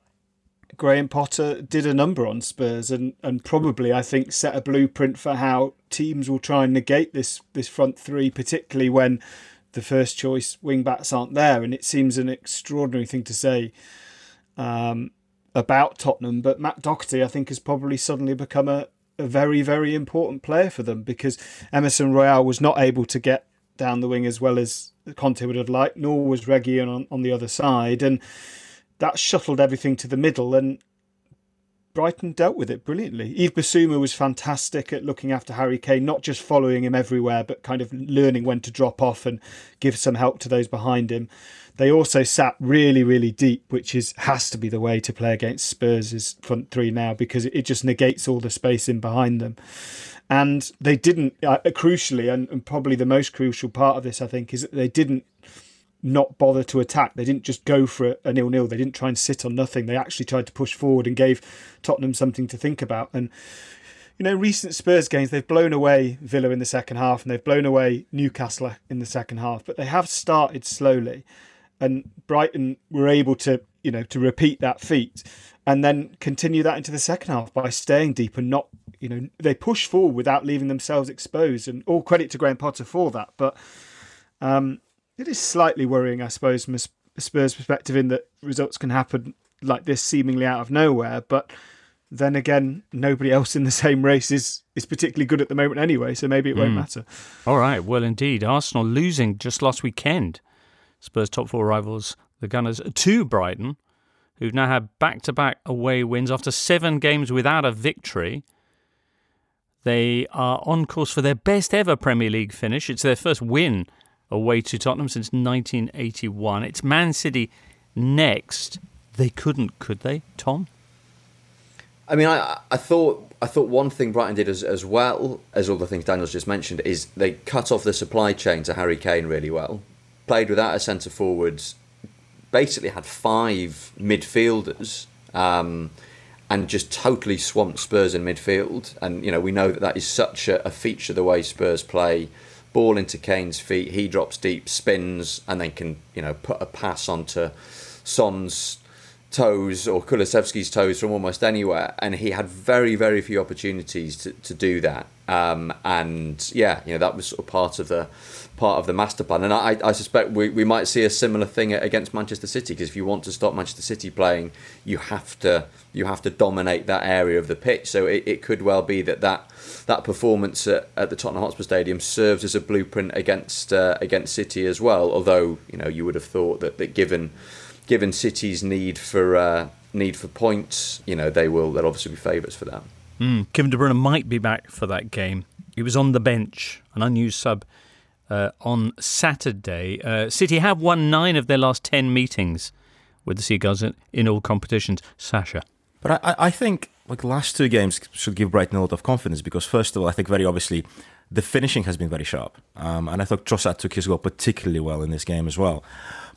Graham Potter did a number on Spurs, and, and probably I think set a blueprint for how teams will try and negate this this front three, particularly when the first choice wing backs aren't there. And it seems an extraordinary thing to say um, about Tottenham, but Matt Doherty, I think, has probably suddenly become a, a very, very important player for them because Emerson Royal was not able to get down the wing as well as Conte would have liked, nor was Reguilon on, on the other side. And that shuttled everything to the middle, and Brighton dealt with it brilliantly. Yves Bissouma was fantastic at looking after Harry Kane, not just following him everywhere, but kind of learning when to drop off and give some help to those behind him. They also sat really, really deep, which is has to be the way to play against Spurs' front three now because it just negates all the space in behind them. And they didn't, uh, crucially, and, and probably the most crucial part of this, I think, is that they didn't not bother to attack. They didn't just go for a nil nil. They didn't try and sit on nothing. They actually tried to push forward and gave Tottenham something to think about. And you know, recent Spurs games, they've blown away Villa in the second half and they've blown away Newcastle in the second half, but they have started slowly. And Brighton were able to, you know, to repeat that feat and then continue that into the second half by staying deep and not, you know, they push forward without leaving themselves exposed. And all credit to Graham Potter for that. But um, it is slightly worrying, I suppose, from a Spurs perspective, in that results can happen like this seemingly out of nowhere. But then again, nobody else in the same race is, is particularly good at the moment anyway, so maybe it won't Hmm. matter. All right, well, indeed. Arsenal losing just last weekend. Spurs' top four rivals, the Gunners, to Brighton, who've now had back to back away wins after seven games without a victory. They are on course for their best ever Premier League finish. It's their first win away to Tottenham since 1981. It's Man City next. They couldn't, could they, Tom? I mean, I I thought I thought one thing Brighton did as as well as all the things Daniel's just mentioned is they cut off the supply chain to Harry Kane really well. Played without a centre forward, basically had five midfielders, um, and just totally swamped Spurs in midfield. And you know we know that that is such a, a feature the way Spurs play. Ball into Kane's feet, he drops deep, spins, and then can you know put a pass onto Son's toes or Kulusevski's toes from almost anywhere, and he had very, very few opportunities to, to do that. Um, and yeah, you know that was sort of part of the part of the master plan. And I, I suspect we, we might see a similar thing against Manchester City because if you want to stop Manchester City playing, you have to you have to dominate that area of the pitch. So it, it could well be that that that performance at, at the Tottenham Hotspur Stadium serves as a blueprint against uh, against City as well. Although you know you would have thought that, that given given City's need for uh, need for points, you know they will they'll obviously be favourites for that. Mm, Kevin De Bruyne might be back for that game. He was on the bench, an unused sub uh, on Saturday. Uh, City have won nine of their last ten meetings with the Seagulls in, in all competitions. Sasha. But I, I- think like last two games should give Brighton a lot of confidence because first of all, I think very obviously the finishing has been very sharp, um, and I thought Trossard took his goal particularly well in this game as well.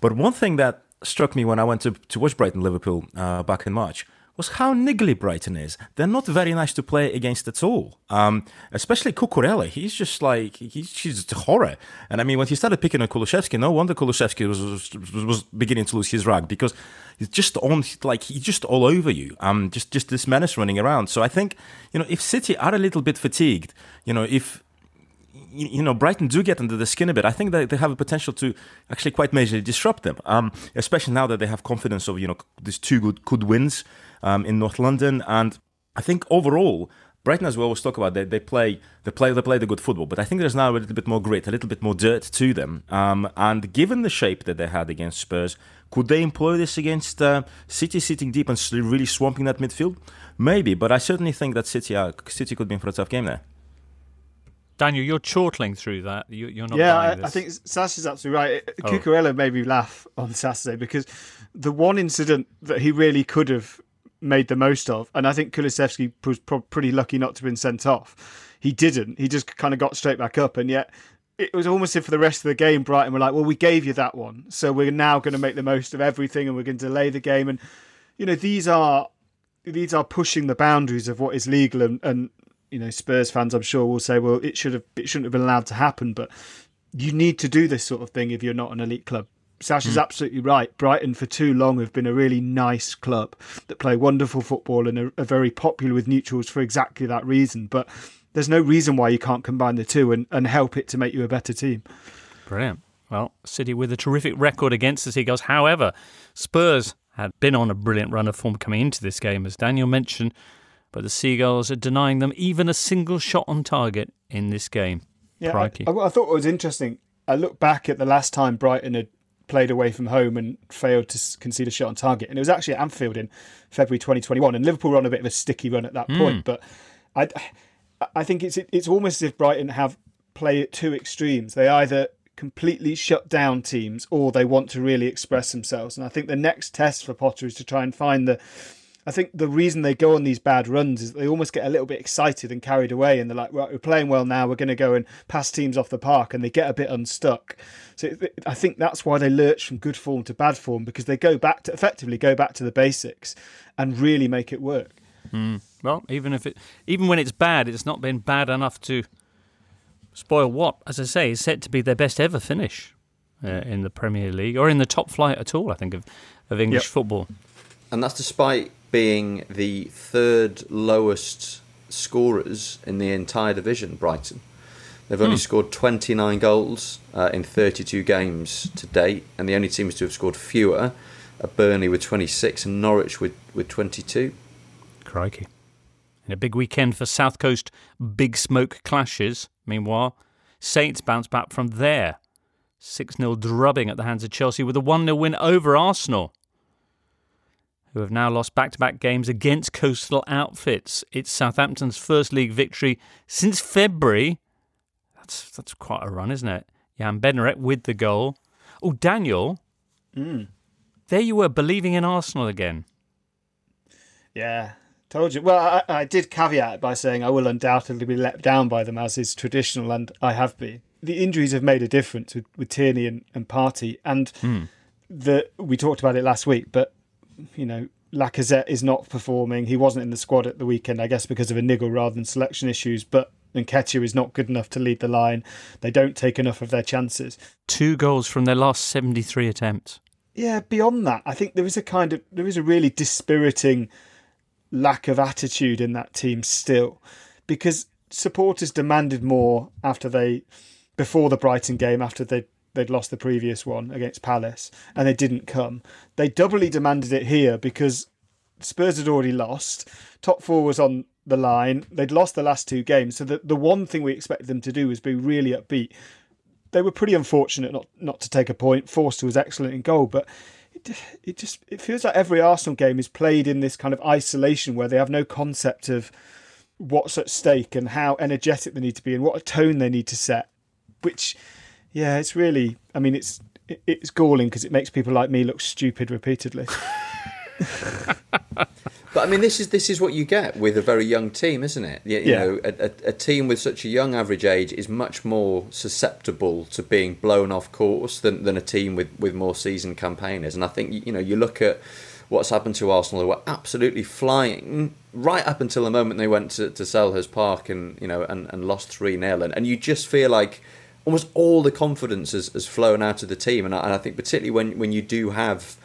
But one thing that struck me when I went to, to watch Brighton Liverpool uh, back in March was how niggly Brighton is. They're not very nice to play against at all. Um, especially Cucurella. He's just like he's, just a horror. And I mean, when he started picking on Kulusevski, no wonder Kulusevski was, was, was beginning to lose his rag because he's just on like he's just all over you. Um, just just this menace running around. So I think you know if City are a little bit fatigued, you know if you know, Brighton do get under the skin a bit. I think that they have a potential to actually quite majorly disrupt them, um, especially now that they have confidence of, you know, these two good, good wins um, in North London. And I think overall, Brighton, as we always talk about, they, they play they play they play the good football, but I think there's now a little bit more grit, a little bit more dirt to them. Um, and given the shape that they had against Spurs, could they employ this against uh, City sitting deep and really swamping that midfield? Maybe, but I certainly think that City are, City could be in for a tough game there. Daniel, you're chortling through that. You, are not. Yeah, I, I, think Sash is absolutely right. Oh. Cucurella made me laugh on Saturday because the one incident that he really could have made the most of. And I think Kulusevski was pretty lucky not to have been sent off. He didn't. He just kind of got straight back up. And yet it was almost if for the rest of the game, Brighton were like, well, we gave you that one. So we're now going to make the most of everything and we're going to delay the game. And, you know, these are. These are pushing the boundaries of what is legal, and, and you know Spurs fans, I'm sure, will say, well, it should have, it shouldn't have been allowed to happen. But you need to do this sort of thing if you're not an elite club. Sash is mm. absolutely right. Brighton for too long have been a really nice club that play wonderful football and are, are, very popular with neutrals for exactly that reason. But there's no reason why you can't combine the two and, and help it to make you a better team. Brilliant. Well, City with a terrific record against the Seagulls. However, Spurs had been on a brilliant run of form coming into this game, as Daniel mentioned, but the Seagulls are denying them even a single shot on target in this game. Yeah, I, I, thought it was interesting. I look back at the last time Brighton had played away from home and failed to concede a shot on target. And it was actually at Anfield in February 2021. And Liverpool were on a bit of a sticky run at that mm. point. But I, I think it's it's almost as if Brighton have play at two extremes. They either completely shut down teams or they want to really express themselves. And I think the next test for Potter is to try and find the I think the reason they go on these bad runs is they almost get a little bit excited and carried away, and they're like, right, we're playing well now. We're going to go and pass teams off the park, and they get a bit unstuck. So I think that's why they lurch from good form to bad form because they go back to effectively go back to the basics and really make it work. Mm. Well, even if it, even when it's bad, it's not been bad enough to spoil what, as I say, is set to be their best ever finish uh, in the Premier League or in the top flight at all. I think of of English yep. football, and that's despite being the third lowest scorers in the entire division, Brighton. They've only hmm. scored 29 goals uh, in 32 games to date, and the only teams to have scored fewer are Burnley with 26 and Norwich with, with 22. Crikey. In a big weekend for South Coast big smoke clashes, meanwhile, Saints bounce back from there. 6 0 drubbing at the hands of Chelsea with a 1 0 win over Arsenal who have now lost back to back games against coastal outfits. It's Southampton's first league victory since February. That's that's quite a run, isn't it? Jan Bednarek with the goal. Oh, Daniel. Mm. There you were, believing in Arsenal again. Yeah, told you. Well, I, I did caveat by saying I will undoubtedly be let down by them, as is traditional, and I have been. The injuries have made a difference with, with Tierney and, and Partey, and mm. the we talked about it last week, but you know, Lacazette is not performing. He wasn't in the squad at the weekend, I guess, because of a niggle rather than selection issues. But Nketiah is not good enough to lead the line. They don't take enough of their chances. Two goals from their last 73 attempts. Yeah, beyond that, I think there is a kind of there is a really dispiriting lack of attitude in that team still, because supporters demanded more after they before the Brighton game after they they'd lost the previous one against Palace and they didn't come. They doubly demanded it here because Spurs had already lost. Top four was on the line. They'd lost the last two games. So the, the one thing we expected them to do was be really upbeat. They were pretty unfortunate not, not to take a point. Forster was excellent in goal, but it, it just it feels like every Arsenal game is played in this kind of isolation where they have no concept of what's at stake and how energetic they need to be and what a tone they need to set, which yeah, it's really. I mean, it's it's galling because it makes people like me look stupid repeatedly. but I mean, this is this is what you get with a very young team, isn't it? You, you Yeah. know, a, a, a team with such a young average age is much more susceptible to being blown off course than, than a team with, with more seasoned campaigners. And I think you know you look at what's happened to Arsenal, who were absolutely flying right up until the moment they went to, to Selhurst Park and you know and, and lost three 0 and, and you just feel like almost all the confidence has, has flown out of the team. And I, and I think particularly when when you do have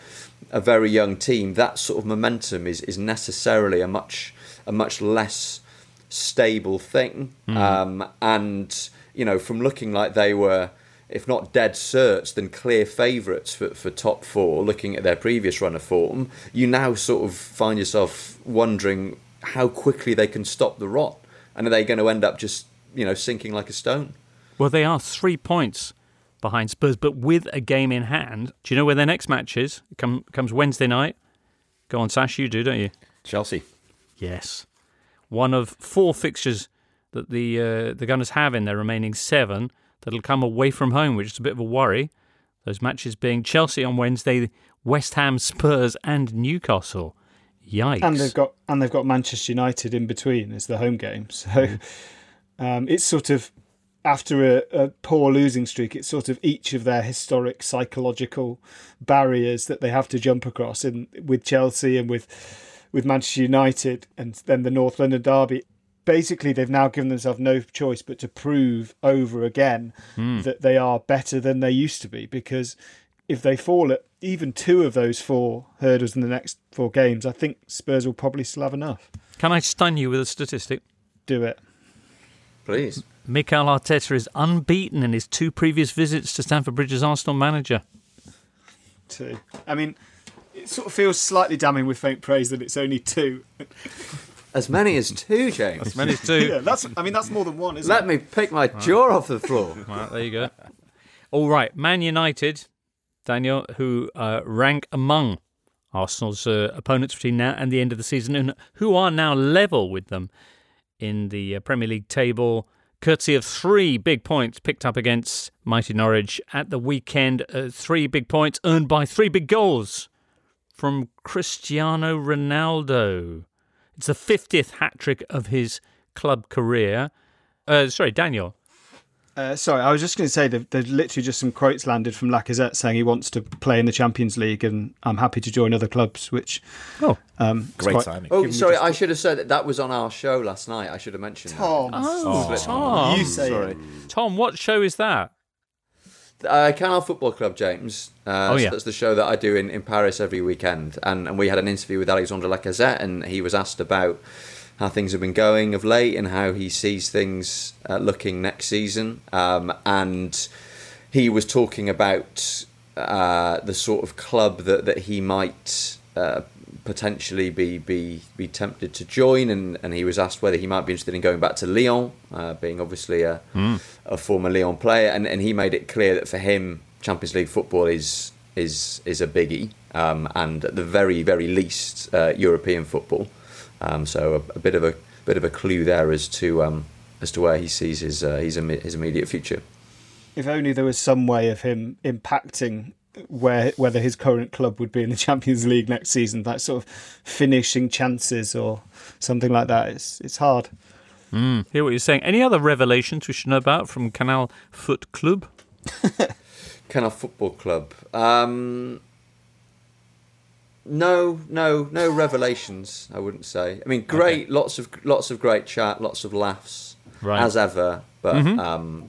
a very young team, that sort of momentum is is necessarily a much a much less stable thing. Mm. Um, and you know, from looking like they were, if not dead certs, then clear favourites for, for top four. Looking at their previous run of form, you now sort of find yourself wondering how quickly they can stop the rot, and are they going to end up just you know sinking like a stone? Well, they are three points behind Spurs, but with a game in hand. Do you know where their next match is? It come, comes Wednesday night. Go on, Sash, you do, don't you? Chelsea. Yes. One of four fixtures that the uh, the Gunners have in their remaining seven that'll come away from home, which is a bit of a worry. Those matches being Chelsea on Wednesday, West Ham, Spurs, and Newcastle. Yikes! and they've got and they've got Manchester United in between as the home game. So um, it's sort of after a, a poor losing streak, it's sort of each of their historic psychological barriers that they have to jump across. In with Chelsea and with with Manchester United, and then the North London derby. Basically, they've now given themselves no choice but to prove over again Hmm. that they are better than they used to be. Because if they fall at even two of those four hurdles in the next four games, I think Spurs will probably still have enough. Can I stun you with a statistic? Do it. Please. Mikel Arteta is unbeaten in his two previous visits to Stamford Bridge as Arsenal manager. Two. I mean, it sort of feels slightly damning with faint praise that it's only two. As many as two, James. As many as two. yeah, that's. I mean, that's more than one, isn't Let it? me pick my jaw off the floor. Right, there you go. All right, Man United, Daniel, who uh, rank among Arsenal's uh, opponents between now and the end of the season, and who are now level with them in the uh, Premier League table, courtesy of three big points picked up against mighty Norwich at the weekend. Uh, three big points earned by three big goals from Cristiano Ronaldo. It's the 50th hat trick of his club career. Uh, sorry, Daniel. Uh, sorry, I was just going to say that there's literally just some quotes landed from Lacazette saying he wants to play in the Champions League and I'm happy to join other clubs, which. Oh, um, Great quite- timing. Oh, given sorry, just- I should have said that that was on our show last night. I should have mentioned Tom. that. Oh, Slipped my Tom. You say Sorry. it. Tom, what show is that? Uh, Canal Football Club, James. Uh, Oh, so yeah. That's the show that I do in, in Paris every weekend. And, and we had an interview with Alexandre Lacazette, and he was asked about how things have been going of late and how he sees things uh, looking next season. Um, and he was talking about uh, the sort of club that, that he might uh, potentially be, be be tempted to join, and, and he was asked whether he might be interested in going back to Lyon, uh, being obviously a, a former Lyon player, and, and he made it clear that for him, Champions League football is is is a biggie, um, and at the very very least, uh, European football. Um, so a, a bit of a bit of a clue there as to um, as to where he sees his uh, his, imme- his immediate future. If only there was some way of him impacting where whether his current club would be in the Champions League next season, that sort of finishing chances or something like that. It's it's hard. Mm, hear what you're saying. Any other revelations we should know about from Canal Foot Club? Canal Football Club. Um, no, no, no revelations. I wouldn't say. I mean, great, lots of lots of great chat, lots of laughs, Right. as ever. But Mhm. um,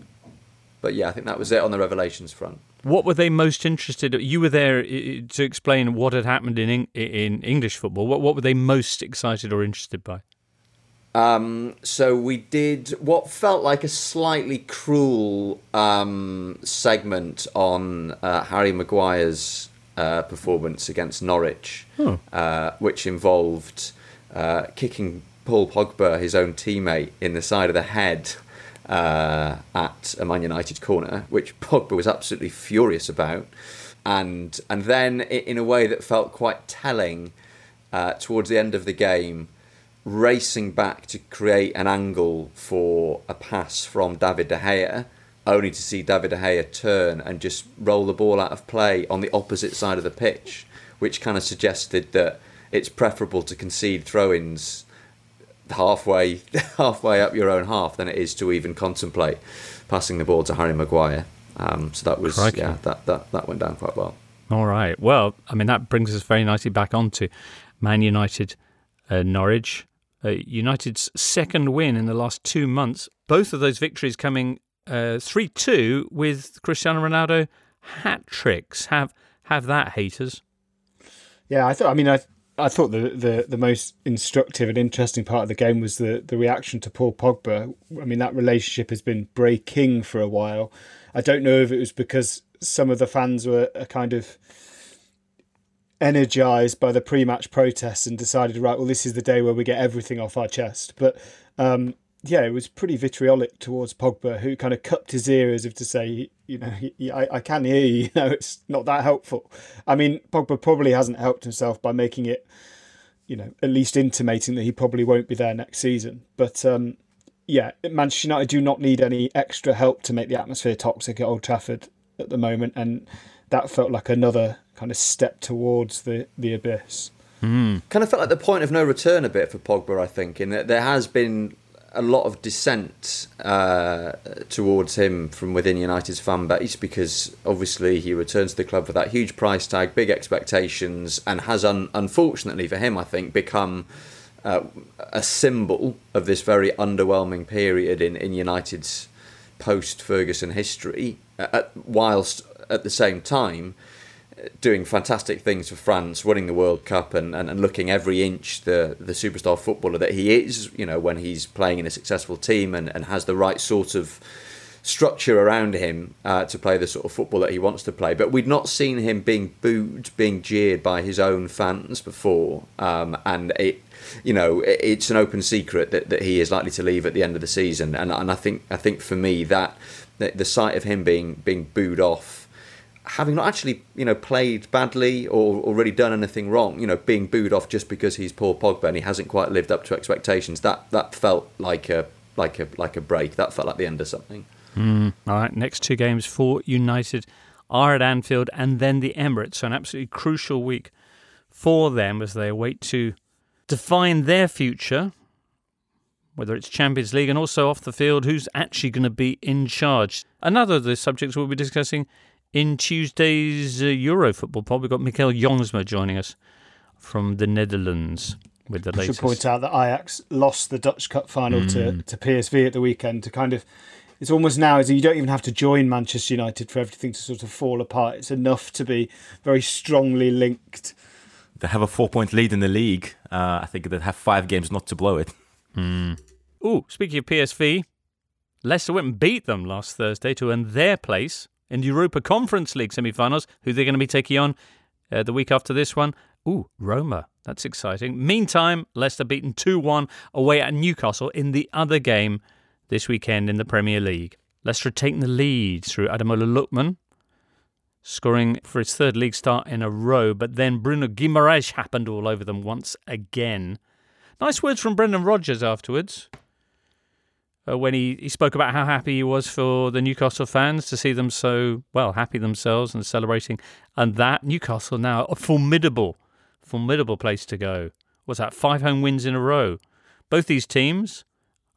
but yeah, I think that was it on the revelations front. What were they most interested? You were there to explain what had happened in in English football. What what were they most excited or interested by? Um, so we did what felt like a slightly cruel um, segment on uh, Harry Maguire's uh, performance against Norwich, Oh. uh, which involved uh, kicking Paul Pogba, his own teammate, in the side of the head uh, at a Man United corner, which Pogba was absolutely furious about, and and then in a way that felt quite telling, uh, towards the end of the game racing back to create an angle for a pass from David De Gea, only to see David De Gea turn and just roll the ball out of play on the opposite side of the pitch, which kind of suggested that it's preferable to concede throw-ins halfway halfway up your own half than it is to even contemplate passing the ball to Harry Maguire. Um, so that was Crikey. yeah that, that that went down quite well. All right. Well, I mean, that brings us very nicely back onto Man United, uh, Norwich. Uh, United's second win in the last two months. Both of those victories coming uh, 3 2 with Cristiano Ronaldo hat tricks. Have, have that, haters. Yeah, I thought. I mean, I I thought the, the the most instructive and interesting part of the game was the the reaction to Paul Pogba. I mean, that relationship has been breaking for a while. I don't know if it was because some of the fans were a kind of energized by the pre-match protests and decided, right, well, this is the day where we get everything off our chest. But um, yeah, it was pretty vitriolic towards Pogba, who kind of cupped his ear as if to say, you know, I, I can hear you. You know, it's not that helpful. I mean, Pogba probably hasn't helped himself by making it, you know, at least intimating that he probably won't be there next season. But um, yeah, Manchester United do not need any extra help to make the atmosphere toxic at Old Trafford at the moment, and that felt like another kind of step towards the the abyss. Kind of felt like the point of no return a bit for Pogba, I think, in that there has been a lot of dissent uh, towards him from within United's fan base because obviously he returns to the club for that huge price tag, big expectations, and has un- unfortunately for him, I think, become uh, a symbol of this very underwhelming period in, in United's post Ferguson history, uh, whilst at the same time doing fantastic things for France, winning the World Cup, and, and, and looking every inch the the superstar footballer that he is. You know, when he's playing in a successful team and, and has the right sort of structure around him uh, to play the sort of football that he wants to play. But we'd not seen him being booed, being jeered by his own fans before, um, and it. You know, it- it's an open secret that, that he is likely to leave at the end of the season, and and I think I think for me that the, the sight of him being being booed off having not actually you know played badly or, really done anything wrong, you know, being booed off just because he's poor Pogba and he hasn't quite lived up to expectations. That that felt like a like a like a break. That felt like the end of something. Mm. All right, next two games for United are at Anfield and then the Emirates. So an absolutely crucial week for them as they await to define their future, whether it's Champions League and also off the field, who's actually going to be in charge. Another of the subjects we'll be discussing in Tuesday's uh, Euro Football Pod. We've got Michael Jongsma joining us from the Netherlands with the I latest. should point out that Ajax lost the Dutch Cup final to, Mm. to PSV at the weekend to kind of. It's almost now as you don't even have to join Manchester United for everything to sort of fall apart. It's enough to be very strongly linked. They have a four point lead in the league. Uh, I think they'd have five games not to blow it. Oh, speaking of PSV, Leicester went and beat them last Thursday to earn their place in Europa Conference League semi-finals. Who they're going to be taking on uh, the week after this one? Ooh, Roma. That's exciting. Meantime, Leicester beaten 2-1 away at Newcastle in the other game this weekend in the Premier League. Leicester taking the lead through Ademola Lookman, scoring for his third league start in a row, but then Bruno Guimaraes happened all over them once again. Nice words from Brendan Rodgers afterwards uh, when he, he spoke about how happy he was for the Newcastle fans to see them so, well, happy themselves and celebrating. And that, Newcastle now, a formidable, formidable place to go. What's that? Five home wins in a row. Both these teams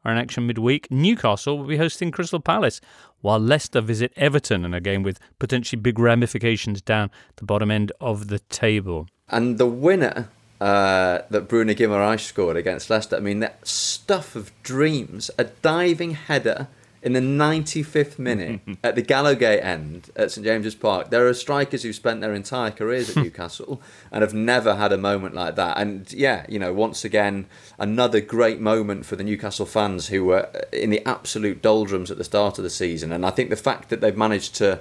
are in action midweek. Newcastle will be hosting Crystal Palace, while Leicester visit Everton in a game with potentially big ramifications down the bottom end of the table. And the winner uh, that Bruno Guimaraes scored against Leicester, I mean, that stuff of dreams, a diving header in the 95th minute at the Gallowgate end at St James's Park. There are strikers who've spent their entire careers at Newcastle and have never had a moment like that. And yeah, you know, once again, another great moment for the Newcastle fans who were in the absolute doldrums at the start of the season. And I think the fact that they've managed to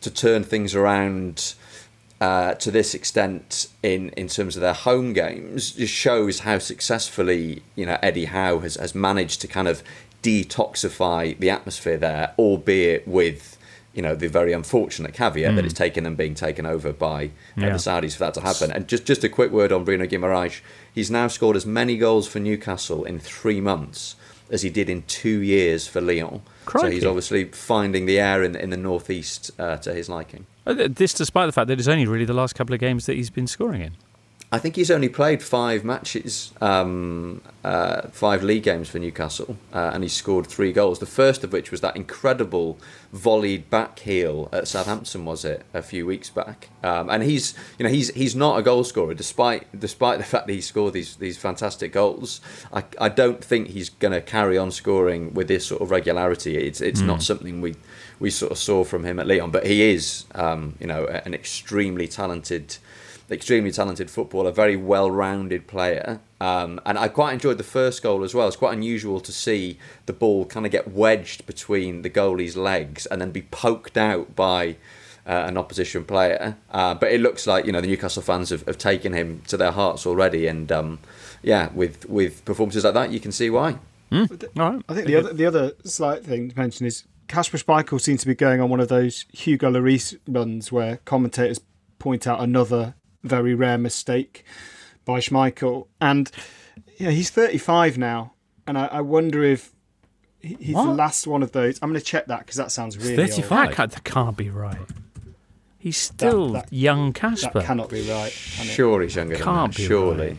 to turn things around uh, to this extent in, in terms of their home games just shows how successfully you know Eddie Howe has, has managed to kind of detoxify the atmosphere there, albeit with you know the very unfortunate caveat that Mm. it's taken them being taken over by uh, Yeah. the Saudis for that to happen. And just just a quick word on Bruno Guimaraes, he's now scored as many goals for Newcastle in three months as he did in two years for Lyon. So he's obviously finding the air in in the northeast uh, to his liking. Uh, th- This despite the fact that it's only really the last couple of games that he's been scoring in. I think he's only played five matches, um, uh, five league games for Newcastle, uh, and he scored three goals. The first of which was that incredible volleyed back heel at Southampton, was it a few weeks back? Um, and he's, you know, he's he's not a goal scorer, despite despite the fact that he scored these these fantastic goals. I, I don't think he's going to carry on scoring with this sort of regularity. It's it's mm. not something we we sort of saw from him at Lyon. but he is, um, you know, an extremely talented extremely talented footballer, very well-rounded player. Um, and I quite enjoyed the first goal as well. It's quite unusual to see the ball kind of get wedged between the goalie's legs and then be poked out by uh, an opposition player. Uh, but it looks like you know the Newcastle fans have, have taken him to their hearts already, and um, yeah, with with performances like that, you can see why. Mm. All right. I think the other the other slight thing to mention is Kasper Schmeichel seems to be going on one of those Hugo Lloris runs where commentators point out another very rare mistake by Schmeichel. And yeah, he's 35 now, and I, I wonder if he's what? the last one of those. I'm going to check that because that sounds really 35. That, that can't be right. He's still that, that, young Kasper. That cannot be right. Sure, he's younger. Can't be surely. Right.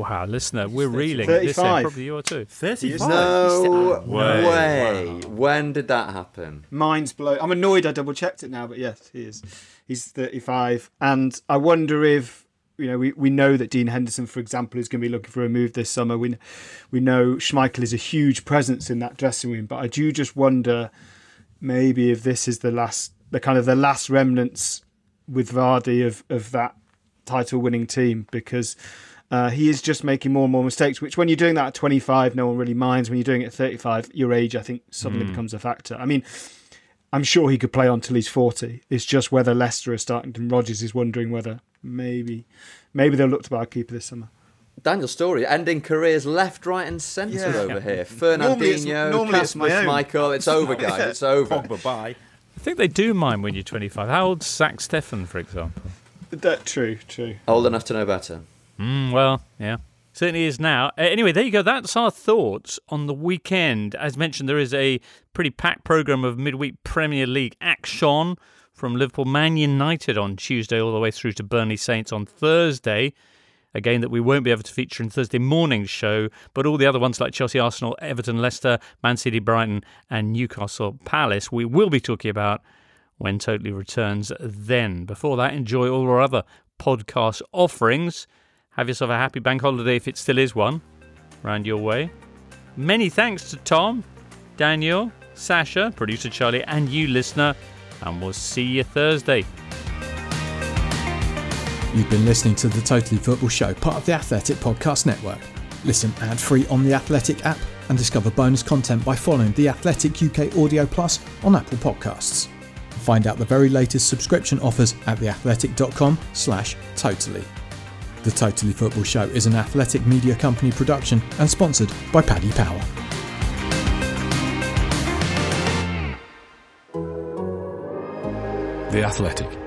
Wow, listener, we're reeling. 35. This probably you are too. 35? No way. way. Wow. When did that happen? Mind's blown. I'm annoyed I double checked it now, but yes, he is. He's 35. And I wonder if, you know, we, we know that Dean Henderson, for example, is going to be looking for a move this summer. We, we know Schmeichel is a huge presence in that dressing room, but I do just wonder maybe if this is the last, the kind of the last remnants with Vardy of, of that title winning team because uh, he is just making more and more mistakes, which when you're doing that at 25, no one really minds. When you're doing it at 35, your age, I think, suddenly mm. becomes a factor. I mean, I'm sure he could play on till he's 40. It's just whether Leicester are starting, and Rodgers is wondering whether maybe maybe they'll look to buy a keeper this summer. Daniel Storey ending careers left, right, and centre yeah. over here. Fernandinho, normally it's, normally it's Michael. It's over, guys. It's over. Pogba, bye. I think they do mind when you're 25. How old's Zack Steffen, for example? That true, true. Old enough to know better. Mm, well, yeah. Certainly is now. Uh, anyway, there you go. That's our thoughts on the weekend. As mentioned, there is a pretty packed programme of midweek Premier League action from Liverpool Man United on Tuesday all the way through to Burnley Saints on Thursday. A game that we won't be able to feature in Thursday morning's show, but all the other ones like Chelsea, Arsenal, Everton, Leicester, Man City, Brighton, and Newcastle Palace, we will be talking about when Totally returns then. Before that, enjoy all our other podcast offerings. Have yourself a happy bank holiday if it still is one, round your way. Many thanks to Tom, Daniel, Sasha, producer Charlie, and you, listener, and we'll see you Thursday. You've been listening to the Totally Football Show, part of the Athletic Podcast Network. Listen ad free on the Athletic app and discover bonus content by following the Athletic UK Audio Plus on Apple Podcasts. Find out the very latest subscription offers at theathletic.com/slash totally. The Totally Football Show is an athletic media company production and sponsored by Paddy Power. The Athletic.